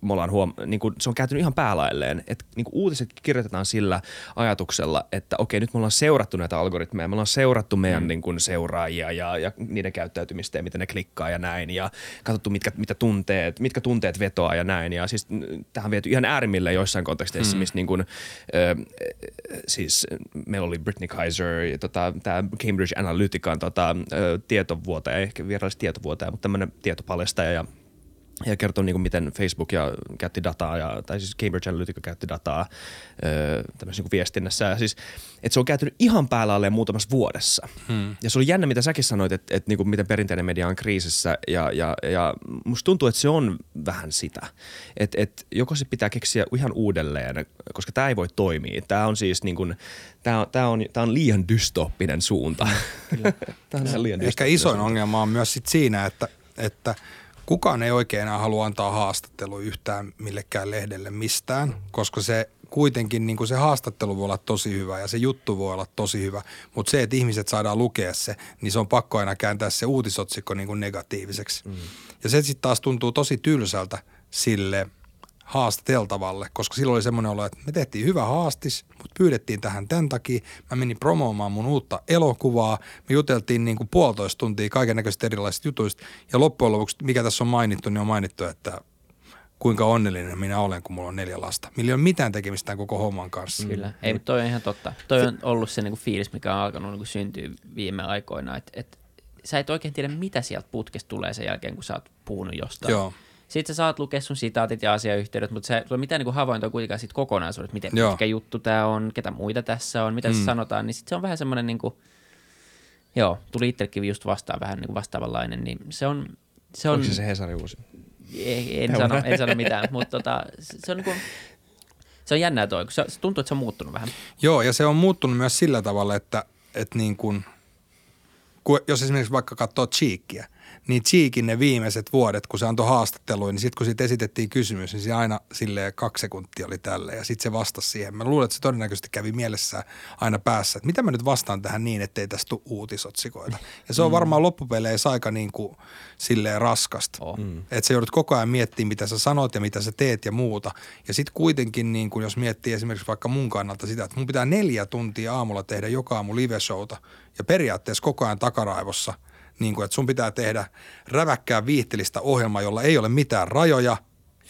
me ollaan huom- niin kuin, se on kääntynyt ihan päälailleen, että niin kuin uutiset kirjoitetaan sillä ajatuksella, että okei nyt me ollaan ollaan seurattu näitä algoritmeja, me ollaan seurattu meidän mm. niin kuin seuraajia ja, ja niiden käyttäytymistä ja miten ne klikkaa ja näin ja katsottu mitkä, mitä tunteet, mitkä tunteet vetoaa ja näin. Ja siis tähän on viety ihan äärimmille joissain konteksteissa, mm. missä niin kuin, äh, siis meillä oli Britney Kaiser ja tota, tämä Cambridge Analytican tota, tietovuotaja, ehkä virallisesti tietovuotaja, mutta tämmöinen tietopaljastaja ja ja kertoo niin kuin miten Facebook ja käytti dataa, ja, tai siis Cambridge Analytica käytti dataa öö, tämmöisessä niin viestinnässä. Ja siis, että se on käytynyt ihan päällä alle muutamassa vuodessa. Hmm. Ja se oli jännä, mitä säkin sanoit, että, että niin kuin miten perinteinen media on kriisissä, ja, ja, ja musta tuntuu, että se on vähän sitä. Että että joko se pitää keksiä ihan uudelleen, koska tämä ei voi toimia. Tämä on siis niin kuin, tämä on, tämä on, tämä on liian dystoppinen suunta. tämä on liian Ehkä isoin suunta. ongelma on myös sit siinä, että, että – kukaan ei oikein enää halua antaa haastattelu yhtään millekään lehdelle mistään, koska se kuitenkin niin kuin se haastattelu voi olla tosi hyvä ja se juttu voi olla tosi hyvä, mutta se, että ihmiset saadaan lukea se, niin se on pakko aina kääntää se uutisotsikko niin kuin negatiiviseksi. Mm. Ja se sitten taas tuntuu tosi tylsältä sille – haastateltavalle, koska silloin oli semmoinen olo, että me tehtiin hyvä haastis, mutta pyydettiin tähän tämän takia. Mä menin promoomaan mun uutta elokuvaa. Me juteltiin niin kuin puolitoista tuntia kaiken näköistä erilaisista jutuista. Ja loppujen lopuksi, mikä tässä on mainittu, niin on mainittu, että kuinka onnellinen minä olen, kun mulla on neljä lasta. Millä ei ole mitään tekemistä tämän koko homman kanssa. Kyllä, ei, mutta toi on ihan totta. Toi on ollut se niin kuin fiilis, mikä on alkanut niin kuin syntyä viime aikoina, että, että sä et oikein tiedä, mitä sieltä putkesta tulee sen jälkeen, kun sä oot puhunut jostain. Joo. Sitten sä saat lukea sun sitaatit ja asiayhteydet, mutta se ei ole mitään niin havaintoa kuitenkaan siitä kokonaisuudesta, miten Joo. pitkä juttu tämä on, ketä muita tässä on, mitä mm. sanotaan, niin sitten se on vähän semmoinen niin kuin, joo, tuli itsellekin just vastaan vähän niin vastaavanlainen, niin se on... Se on Onko se se Hesari uusi? Ei, en, sano, en sano mitään, mutta tota, se on niin kuin, se on jännää toi, kun se, se tuntuu, että se on muuttunut vähän. Joo, ja se on muuttunut myös sillä tavalla, että, että niin kuin, jos esimerkiksi vaikka katsoo Cheekkiä – niin Cheekin ne viimeiset vuodet, kun se antoi haastatteluja, niin sitten kun siitä esitettiin kysymys, niin se aina sille kaksi sekuntia oli tälle ja sitten se vastasi siihen. Mä luulen, että se todennäköisesti kävi mielessä aina päässä, että mitä mä nyt vastaan tähän niin, ettei tästä tule uutisotsikoita. Ja se on mm. varmaan loppupeleissä aika niin kuin silleen raskasta. Oh. Mm. Että sä joudut koko ajan miettimään, mitä sä sanot ja mitä sä teet ja muuta. Ja sitten kuitenkin, niin kuin jos miettii esimerkiksi vaikka mun kannalta sitä, että mun pitää neljä tuntia aamulla tehdä joka aamu live-showta ja periaatteessa koko ajan takaraivossa – niin kuin, että sun pitää tehdä räväkkää viihtelistä ohjelmaa, jolla ei ole mitään rajoja,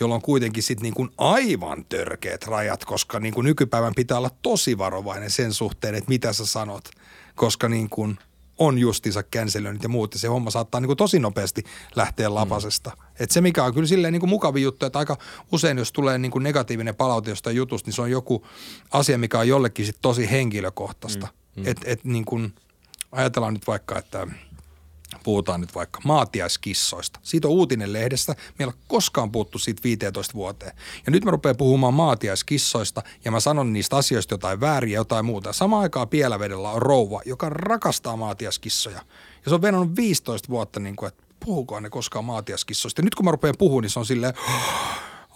jolla on kuitenkin sitten niin kuin aivan törkeät rajat, koska niin kuin nykypäivän pitää olla tosi varovainen sen suhteen, että mitä sä sanot, koska niin kuin on justiinsa känselöinnit ja muut, ja se homma saattaa niin kuin tosi nopeasti lähteä mm. lapasesta. Mm. Et se, mikä on kyllä silleen niin kuin mukavi juttu, että aika usein, jos tulee niin kuin negatiivinen palaute jostain jutusta, niin se on joku asia, mikä on jollekin sit tosi henkilökohtaista. Mm. Mm. Et, et niin kuin, ajatellaan nyt vaikka, että – Puhutaan nyt vaikka maatiaiskissoista. Siitä on uutinen lehdestä. Meillä on koskaan puhuttu siitä 15 vuoteen. Ja nyt mä rupean puhumaan maatiaiskissoista ja mä sanon niistä asioista jotain vääriä jotain muuta. Samaan aikaan Pielavedellä on rouva, joka rakastaa maatiaiskissoja. Ja se on venannut 15 vuotta, niin kuin, että puhukoon ne koskaan maatiaiskissoista. Ja nyt kun mä rupean puhumaan, niin se on silleen,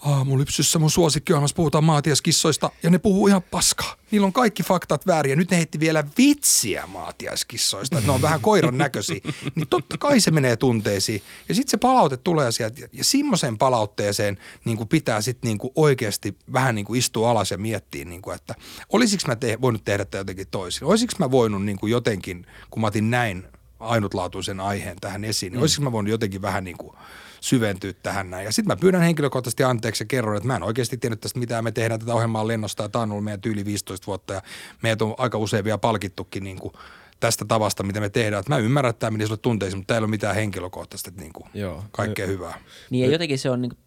Aamulypsyssä mun suosikkiohjelmassa puhutaan maatiaskissoista ja ne puhuu ihan paskaa. Niillä on kaikki faktat väärin ja nyt ne heitti vielä vitsiä maatiaskissoista. Ne on vähän koiran näköisiä. Niin totta kai se menee tunteisiin. Ja sitten se palaute tulee sieltä ja semmoiseen palautteeseen niin kuin pitää sitten niin kuin oikeasti vähän niin kuin istua alas ja miettiä, niin kuin, että olisiko mä te- voinut tehdä tätä jotenkin toisin. Olisiko mä voinut niin kuin jotenkin, kun mä otin näin ainutlaatuisen aiheen tähän esiin, niin mm. olisiko mä voinut jotenkin vähän niin kuin – syventyä tähän näin. Ja sitten mä pyydän henkilökohtaisesti anteeksi ja kerron, että mä en oikeasti tiennyt tästä mitään. Me tehdään tätä ohjelmaa lennosta ja tämä on ollut meidän tyyli 15 vuotta ja meitä on aika usein vielä palkittukin niin kuin tästä tavasta, mitä me tehdään. Että mä ymmärrän, että tämä meni sulle tunteisiin, mutta täällä ei ole mitään henkilökohtaista, että niin kuin Joo. kaikkea hyvää. Niin ja jotenkin se on niin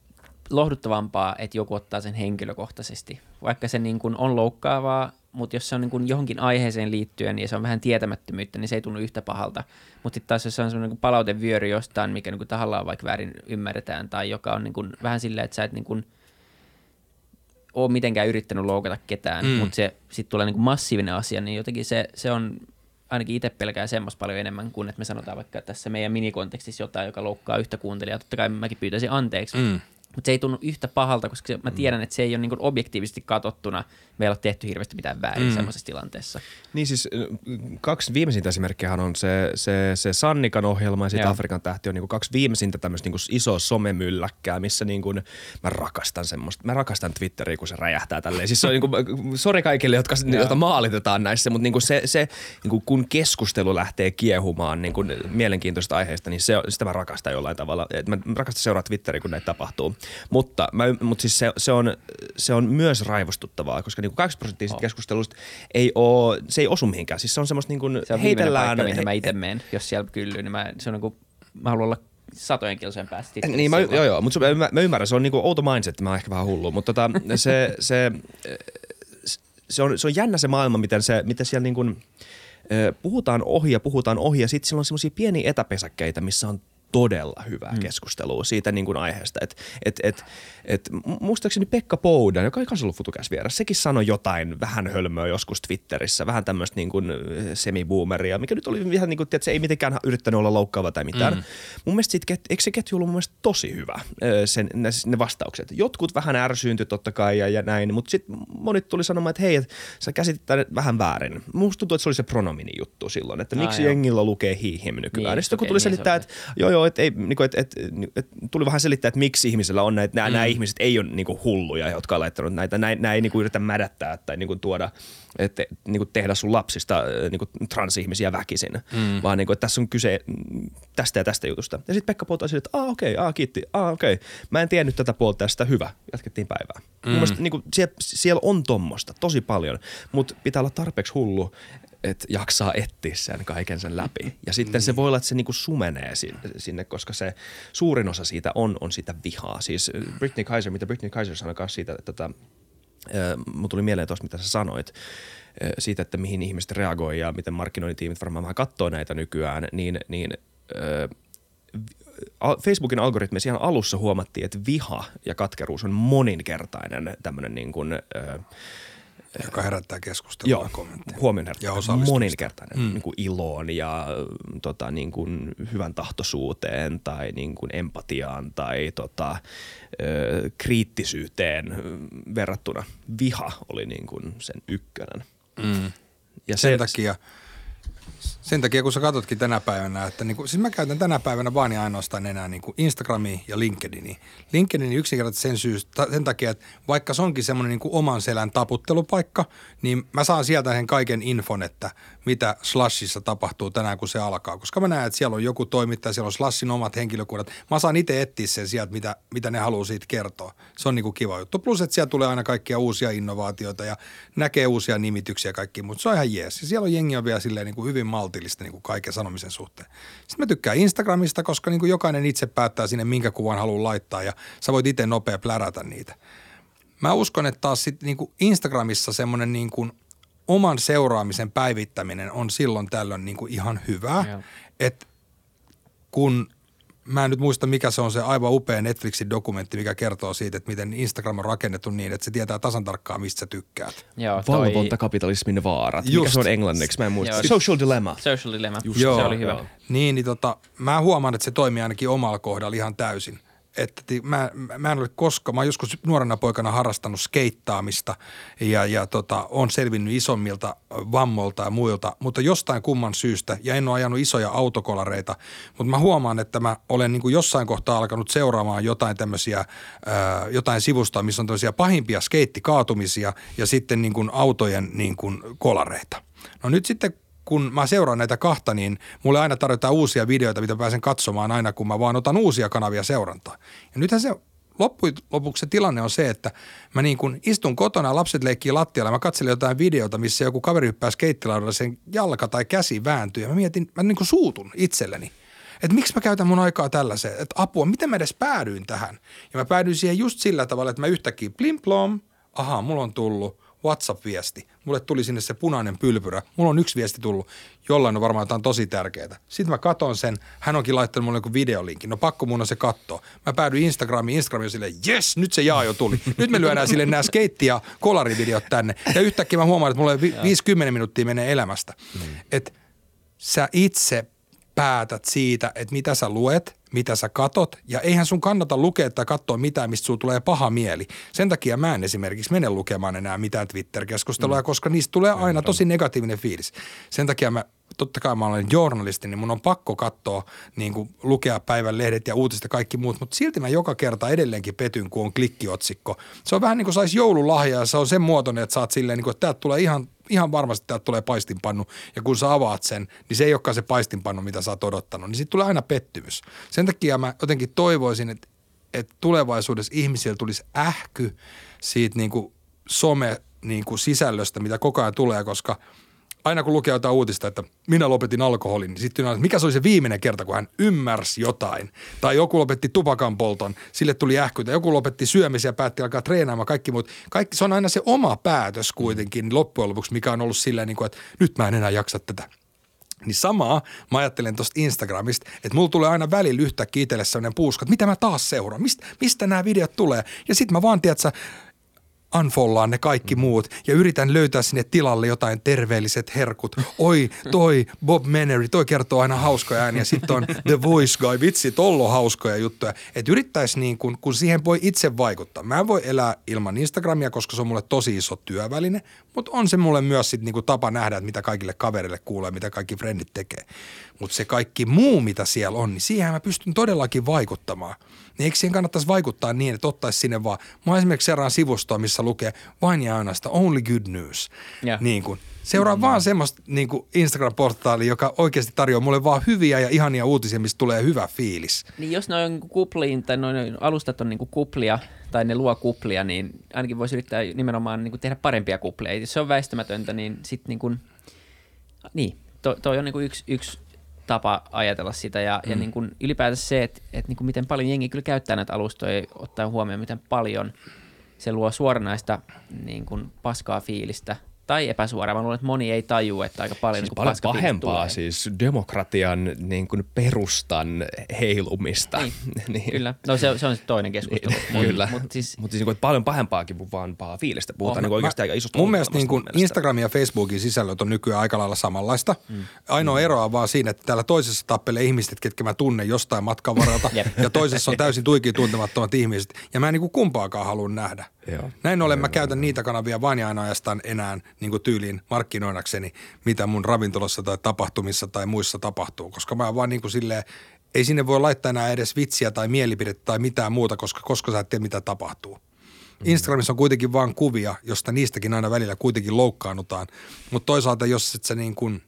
lohduttavampaa, että joku ottaa sen henkilökohtaisesti. Vaikka se niin kuin on loukkaavaa, mutta jos se on niin kuin johonkin aiheeseen liittyen niin se on vähän tietämättömyyttä, niin se ei tunnu yhtä pahalta. Mutta sitten taas jos se on sellainen niin palautevyöry jostain, mikä niin kuin tahallaan vaikka väärin ymmärretään, tai joka on niin kuin vähän silleen, että sä et niin kuin ole mitenkään yrittänyt loukata ketään, mm. mutta se sitten tulee niin kuin massiivinen asia, niin jotenkin se, se on ainakin itse pelkää semmoista paljon enemmän kuin, että me sanotaan vaikka tässä meidän minikontekstissa jotain, joka loukkaa yhtä kuuntelijaa. Totta kai mäkin pyytäisin anteeksi, mm. Mutta se ei tunnu yhtä pahalta, koska mä tiedän, että se ei ole niin objektiivisesti katsottuna, meillä on tehty hirveästi mitään väärin mm. semmoisessa tilanteessa. Niin siis kaksi viimeisintä esimerkkiä on se, se, se Sannikan ohjelma ja sitten Afrikan tähti on niin kaksi viimeisintä tämmöistä niin isoa somemylläkkää, missä niin kuin, mä rakastan semmoista, mä rakastan Twitteriä, kun se räjähtää tälleen. Siis se on niin kuin, sori kaikille, jotka, joita maalitetaan näissä, mutta niin kuin se, se niin kuin kun keskustelu lähtee kiehumaan niin kuin mielenkiintoista aiheesta, niin se, sitä mä rakastan jollain tavalla. Et mä rakastan seuraa Twitteriä, kun näitä tapahtuu. Mutta, mä, mutta siis se, se, on, se on myös raivostuttavaa, koska niin kuin 80 prosenttia oh. keskustelusta ei ole, se ei osu mihinkään. Siis se on semmoista niin kuin se on heitellään. Paikka, mihin mä itse menen, jos siellä kyllyy, niin mä, se on niin kuin, mä haluan olla satojen kilsojen päästä. Niin, mä, joo, joo, mutta mä, mä, ymmärrän, se on niinku outo mindset, mä oon ehkä vähän hullu, mutta tota, se, se, se, on, se on jännä se maailma, miten, se, miten siellä niin kuin, puhutaan ohi ja puhutaan ohi ja sitten siellä on semmoisia pieniä etäpesäkkeitä, missä on todella hyvää mm. keskustelua siitä niin kuin aiheesta. Et, et, et, et, muistaakseni Pekka Poudan, joka ei kanssa ollut futukäs vieressä, sekin sanoi jotain vähän hölmöä joskus Twitterissä, vähän tämmöistä niin kuin semiboomeria, mikä nyt oli ihan niin kuin, että se ei mitenkään yrittänyt olla loukkaava tai mitään. Mm. Mun mielestä siitä, eikö se ketju ollut mun mielestä tosi hyvä, sen, ne, ne vastaukset. Jotkut vähän ärsyyntyi totta kai ja, ja näin, mutta sitten monet tuli sanomaan, että hei, että sä käsitit vähän väärin. Musta tuntuu, että se oli se pronomini juttu silloin, että miksi ah, jengillä lukee he, him nykyään. Niin, sitten kun tuli niin, selittää, että joo, joo, että, ei, niin kuin, että, että, että, tuli vähän selittää, että miksi ihmisillä on näitä, nämä, mm. ihmiset ei ole niin kuin hulluja, jotka on laittanut näitä, nämä, ei niin kuin yritä mädättää tai niin kuin tuoda, että, niin kuin tehdä sun lapsista niin kuin transihmisiä väkisin, mm. vaan niin kuin, että tässä on kyse tästä ja tästä jutusta. Ja sitten Pekka puolta sille, että okei, okay, kiitti, aa okei, okay. mä en tiennyt tätä puolta tästä, hyvä, jatkettiin päivää. Mm. Mun mielestä niin kuin, siellä, siellä on tommosta tosi paljon, mutta pitää olla tarpeeksi hullu, että jaksaa etsiä sen kaiken sen läpi. Ja sitten se voi olla, että se niinku sumenee sinne, koska se suurin osa siitä on, on sitä vihaa. Siis Britney Kaiser, mitä Britney Kaiser sanoi myös siitä, että tota, mun tuli mieleen tuosta, mitä sä sanoit, siitä, että mihin ihmiset reagoi ja miten markkinointitiimit varmaan vähän katsoo näitä nykyään, niin, niin Facebookin algoritmissa ihan alussa huomattiin, että viha ja katkeruus on moninkertainen tämmöinen niin kuin, joka herättää keskustelua Joo, ja kommentteja. huomioon herättää moninkertainen mm. niin kuin iloon ja tota, niin kuin hyvän tahtoisuuteen tai niin kuin empatiaan tai tota, ö, kriittisyyteen verrattuna. Viha oli niin kuin sen ykkönen. Mm. Ja sen se, takia – sen takia, kun sä katsotkin tänä päivänä, että niin kuin, siis mä käytän tänä päivänä vaan ja ainoastaan enää niin kuin Instagramia ja LinkedInia. LinkedIn yksinkertaisesti sen, syys, sen takia, että vaikka se onkin semmoinen niin kuin oman selän taputtelupaikka, niin mä saan sieltä sen kaiken infon, että mitä Slashissa tapahtuu tänään, kun se alkaa. Koska mä näen, että siellä on joku toimittaja, siellä on Slashin omat henkilökunnat. Mä saan itse etsiä sen sieltä, mitä, mitä ne haluaa siitä kertoa. Se on niin kuin kiva juttu. Plus, että siellä tulee aina kaikkia uusia innovaatioita ja näkee uusia nimityksiä kaikki, mutta se on ihan jees. Ja siellä on jengi on vielä silleen niin kuin hyvin maltillista niin kuin kaiken sanomisen suhteen. Sitten mä tykkään Instagramista, koska niin kuin jokainen itse päättää sinne, minkä kuvan haluaa laittaa ja sä voit itse nopea plärätä niitä. Mä uskon, että taas sit niin kuin Instagramissa semmoinen niin kuin – oman seuraamisen päivittäminen on silloin tällöin niin kuin ihan hyvä. Että kun mä en nyt muista, mikä se on se aivan upea Netflixin dokumentti, mikä kertoo siitä, että miten Instagram on rakennettu niin, että se tietää tasan tarkkaan, mistä sä tykkäät. Joo, toi... Valvontakapitalismin vaarat. Just. Mikä se on englanniksi? Mä en muista. Joo. Social Dilemma. Social Dilemma. Just. Joo. Se oli hyvä. Joo. Niin, niin tota, mä huomaan, että se toimii ainakin omalla kohdalla ihan täysin että mä, mä en ole koskaan, mä oon joskus nuorena poikana harrastanut skeittaamista ja, ja tota, on selvinnyt isommilta vammoilta ja muilta, mutta jostain kumman syystä, ja en ole ajanut isoja autokolareita, mutta mä huomaan, että mä olen niin kuin jossain kohtaa alkanut seuraamaan jotain tämmöisiä, jotain sivustoa, missä on tämmöisiä pahimpia skeittikaatumisia ja sitten niin kuin autojen niin kuin kolareita. No nyt sitten kun mä seuraan näitä kahta, niin mulle aina tarjotaan uusia videoita, mitä pääsen katsomaan aina, kun mä vaan otan uusia kanavia seurantaa. Ja nythän se loppujen lopuksi se tilanne on se, että mä niin kun istun kotona, lapset leikkii lattialla, mä katselen jotain videota, missä joku kaveri hyppää skeittilaudalla, sen jalka tai käsi vääntyy ja mä mietin, mä niin kuin suutun itselleni. Että miksi mä käytän mun aikaa tällaiseen, että apua, miten mä edes päädyin tähän. Ja mä päädyin siihen just sillä tavalla, että mä yhtäkkiä plim plom, ahaa, mulla on tullut WhatsApp-viesti. Mulle tuli sinne se punainen pylpyrä. Mulla on yksi viesti tullut, jollain on varmaan jotain tosi tärkeää. Sitten mä katon sen, hän onkin laittanut mulle joku videolinkin. No pakko mun on se katsoa. Mä päädyin Instagramiin, Instagram on silleen, yes, nyt se jaa jo tuli. Nyt me lyödään sille nämä skeitti- ja kolarivideot tänne. Ja yhtäkkiä mä huomaan, että mulle 50 minuuttia menee elämästä. Mm. Että sä itse päätät siitä, että mitä sä luet, mitä sä katot, ja eihän sun kannata lukea tai katsoa mitään, mistä sulla tulee paha mieli. Sen takia mä en esimerkiksi mene lukemaan enää mitään Twitter-keskustelua, mm. koska niistä tulee aina tosi negatiivinen fiilis. Sen takia mä totta kai mä olen journalisti, niin mun on pakko katsoa, niin kuin lukea päivän lehdet ja uutiset ja kaikki muut, mutta silti mä joka kerta edelleenkin petyn, kun on klikkiotsikko. Se on vähän niin kuin saisi joululahja ja se on sen muotoinen, että saat silleen, niin kuin, että täältä tulee ihan, ihan varmasti täältä tulee paistinpannu ja kun sä avaat sen, niin se ei olekaan se paistinpannu, mitä sä oot odottanut, niin sitten tulee aina pettymys. Sen takia mä jotenkin toivoisin, että, että tulevaisuudessa ihmisillä tulisi ähky siitä niin kuin some niin kuin sisällöstä, mitä koko ajan tulee, koska – aina kun lukee jotain uutista, että minä lopetin alkoholin, niin sitten että mikä se oli se viimeinen kerta, kun hän ymmärsi jotain. Tai joku lopetti tupakan polton, sille tuli ähkytä. Joku lopetti syömisiä ja päätti alkaa treenaamaan kaikki muut. Kaikki, se on aina se oma päätös kuitenkin loppujen lopuksi, mikä on ollut silleen, niin kuin, että nyt mä en enää jaksa tätä. Niin samaa mä ajattelen tuosta Instagramista, että mulla tulee aina välillä yhtäkkiä itselle sellainen puuska, että mitä mä taas seuraan, mistä, mistä nämä videot tulee. Ja sitten mä vaan, tiedät, unfollaan ne kaikki mm. muut ja yritän löytää sinne tilalle jotain terveelliset herkut. Oi, toi Bob Menery, toi kertoo aina hauskoja ääniä. Sitten on The Voice Guy, vitsi, tollo hauskoja juttuja. Että yrittäisi niin kun, kun siihen voi itse vaikuttaa. Mä en voi elää ilman Instagramia, koska se on mulle tosi iso työväline, mutta on se mulle myös sit niin tapa nähdä, että mitä kaikille kaverille kuulee, mitä kaikki frendit tekee. Mutta se kaikki muu, mitä siellä on, niin siihen mä pystyn todellakin vaikuttamaan – niin eikö siihen kannattaisi vaikuttaa niin, että ottaisi sinne vaan, mä esimerkiksi seuraan sivustoa, missä lukee vain ja ainoastaan only good news. Yeah. Niin kuin, seuraa mm. vaan semmoista niin kuin Instagram-portaalia, joka oikeasti tarjoaa mulle vaan hyviä ja ihania uutisia, mistä tulee hyvä fiilis. Niin jos noin niinku kupliin tai noin alustat on niin kuin kuplia tai ne luo kuplia, niin ainakin voisi yrittää nimenomaan niin kuin tehdä parempia kuplia. Jos se on väistämätöntä, niin sitten niin kuin, niin, toi, toi on niin kuin yksi, yksi tapa ajatella sitä ja, mm. ja niin kuin ylipäätänsä se, että, että niin kuin miten paljon jengi kyllä käyttää näitä alustoja, ottaen huomioon miten paljon se luo suoranaista niin kuin paskaa fiilistä – tai epäsuoraan. Mä luulen, että moni ei taju, että aika paljon siis niin paljon pahempaa tulee. siis demokratian niin kuin perustan heilumista. Niin, niin. kyllä. No se, se on sitten toinen keskustelu. Niin, kyllä. Mutta siis, Mut siis niin kuin, paljon pahempaakin kuin vaan paha fiilistä. Puhutaan oh, niin oikeasti aika isosta Mun mielestä niin kuin Instagramin ja Facebookin sisällöt on nykyään aika lailla samanlaista. Mm. Ainoa mm. ero on vaan siinä, että täällä toisessa tappelee ihmiset, ketkä mä tunnen jostain matkan varalta. ja toisessa on täysin tuikin tuntemattomat ihmiset. Ja mä en niin kuin kumpaakaan halua nähdä. Joo. Näin ollen mä käytän niitä kanavia vain ja ainoastaan enää niin kuin tyyliin markkinoidakseni, mitä mun ravintolassa tai tapahtumissa tai muissa tapahtuu. Koska mä vaan niin kuin silleen, ei sinne voi laittaa enää edes vitsiä tai mielipidettä tai mitään muuta, koska, koska sä et tiedä, mitä tapahtuu. Mm. Instagramissa on kuitenkin vain kuvia, josta niistäkin aina välillä kuitenkin loukkaannutaan. Mutta toisaalta, jos et sä niin kuin –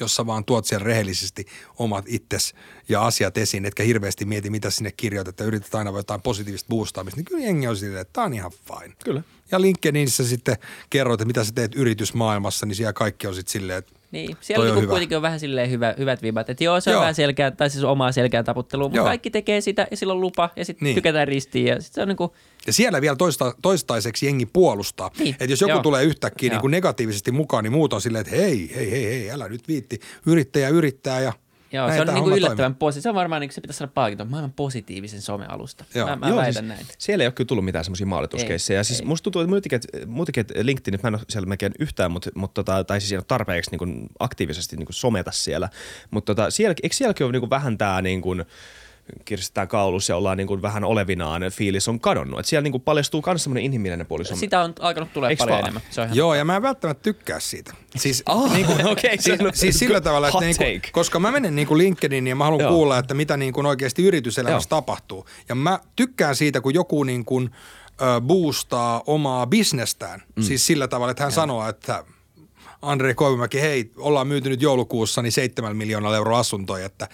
jossa vaan tuot siellä rehellisesti omat itses ja asiat esiin, etkä hirveästi mieti, mitä sinne kirjoitat ja yrität aina jotain positiivista boostaamista, niin kyllä jengi on silleen, että tämä on ihan fine. Kyllä. Ja LinkedInissä sitten kerroit, että mitä sä teet yritysmaailmassa, niin siellä kaikki on sitten silleen, että niin, siellä niinku on kuitenkin on vähän silleen hyvä, hyvät vibat, että joo, se on joo. vähän selkeä, tai siis omaa selkeää taputtelua, mutta joo. kaikki tekee sitä ja sillä on lupa ja sitten niin. tykätään ristiin ja sitten se on niin kuin – ja siellä vielä toista, toistaiseksi jengi puolustaa. Niin. Että jos joku Joo. tulee yhtäkkiä niin kuin negatiivisesti mukaan, niin muut on silleen, että hei, hei, hei, hei, älä nyt viitti. Yrittäjä yrittää ja Joo, se on niin kuin yllättävän positiivinen. Se on varmaan, niin kuin se pitäisi saada palkinto maailman positiivisen somealusta. Joo. Mä, mä Joo, väitän siis näin. Siellä ei ole kyllä tullut mitään semmoisia maalituskeissejä. Siis musta tuntuu, että muutenkin, muutenkin LinkedIn, mä en ole siellä melkein yhtään, mutta, mutta tota, tai siis tarpeeksi niin kuin aktiivisesti niin kuin someta siellä. Mutta tota, siellä, eikö sielläkin ole niin kuin vähän tämä niin kirstetään kaulus ja ollaan niin kuin vähän olevinaan, fiilis on kadonnut. Et siellä niin kuin paljastuu myös semmoinen inhimillinen puoli. Sitä on alkanut tulee paljon vaan? enemmän. Se on Joo, ja mä en välttämättä tykkää siitä. Siis, oh, niin kuin, okay, siis, siis sillä tavalla, että niin kuin, koska mä menen niin kuin LinkedIniin ja mä haluan Joo. kuulla, että mitä niin kuin oikeasti yrityselämässä Joo. tapahtuu. Ja mä tykkään siitä, kun joku niin kuin, ö, boostaa omaa bisnestään. Mm. Siis sillä tavalla, että hän Joo. sanoo, että Andre Koivumäki, hei, ollaan myyty nyt joulukuussa niin 7 miljoonaa euroa asuntoja, että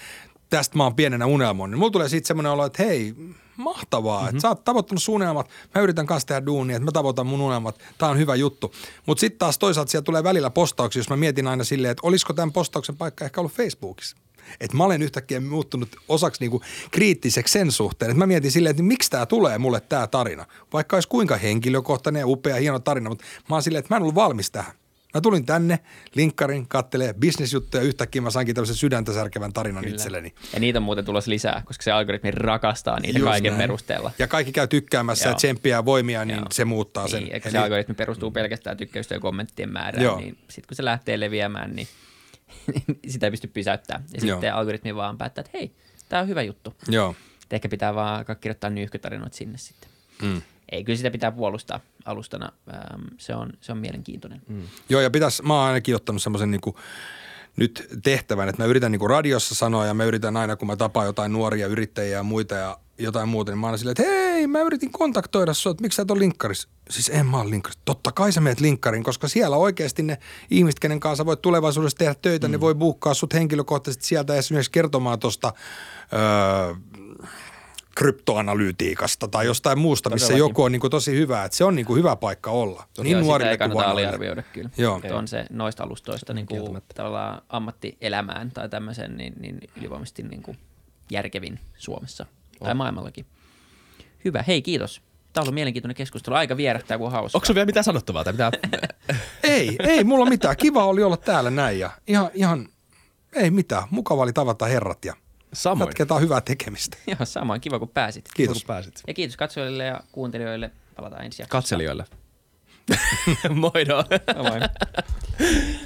tästä mä oon pienenä unelmoin, niin mulla tulee siitä semmoinen olo, että hei, mahtavaa, mm-hmm. että sä oot tavoittanut sun unelmat, mä yritän kanssa tehdä duunia, että mä tavoitan mun unelmat, tää on hyvä juttu. Mutta sitten taas toisaalta siellä tulee välillä postauksia, jos mä mietin aina silleen, että olisiko tämän postauksen paikka ehkä ollut Facebookissa. Että mä olen yhtäkkiä muuttunut osaksi niinku kriittiseksi sen suhteen, että mä mietin silleen, että miksi tämä tulee mulle tämä tarina. Vaikka olisi kuinka henkilökohtainen ja upea, hieno tarina, mutta mä oon silleen, että mä en ollut valmis tähän. Mä tulin tänne, linkkarin, kattelee bisnesjuttuja, yhtäkkiä mä sainkin tämmöisen sydäntä särkevän tarinan Kyllä. itselleni. Ja niitä on muuten tulossa lisää, koska se algoritmi rakastaa niitä Just kaiken näin. perusteella. Ja kaikki käy tykkäämässä Joo. ja tsemppiä ja voimia, niin Joo. se muuttaa sen. Niin, Eli... se algoritmi perustuu pelkästään tykkäystä ja kommenttien määrään, Joo. niin sitten kun se lähtee leviämään, niin sitä ei pysty pysäyttämään. Ja Joo. sitten algoritmi vaan päättää, että hei, tämä on hyvä juttu. Joo. Et ehkä pitää vaan kirjoittaa nyyhkytarinoita sinne sitten. Mm. Ei, kyllä sitä pitää puolustaa alustana. Ähm, se, on, se on mielenkiintoinen. Mm. Joo, ja pitäisi, mä oon ainakin ottanut semmoisen niinku, nyt tehtävän, että mä yritän niinku radiossa sanoa ja mä yritän aina, kun mä tapaan jotain nuoria yrittäjiä ja muita ja jotain muuta, niin mä aina silleen, että hei, mä yritin kontaktoida sua, että miksi sä et ole linkkarissa? Siis en mä ole linkkarissa. Totta kai sä meet linkkariin, koska siellä oikeasti ne ihmiset, kenen kanssa voit tulevaisuudessa tehdä töitä, mm. ne voi buukkaa sut henkilökohtaisesti sieltä esimerkiksi kertomaan tuosta öö, kryptoanalyytiikasta tai jostain muusta, missä Todellakin. joku on niin kuin tosi hyvä. Että se on niin kuin hyvä paikka olla. Niin Joo, sitä ei kuin kannata aliarvioida kyllä. Joo. Että on se noista alustoista niin kuin, ammattielämään tai tämmöisen niin, niin ylivoimaisesti niin kuin järkevin Suomessa tai maailmallakin. Hyvä, hei kiitos. Tämä on ollut mielenkiintoinen keskustelu. Aika vierähtää, kun on hauska. Onko vielä mitään sanottavaa? Tai mitä? Ei, ei mulla mitään. Kiva oli olla täällä näin ja ihan, ihan ei mitään. Mukava oli tavata herrat ja Samoin. jatketaan hyvää tekemistä. Joo, samoin. Kiva, kun pääsit. Kiitos. Kun pääsit. Ja kiitos katsojille ja kuuntelijoille. Palataan ensi jaksossa. Katselijoille. Moido. Moi moi.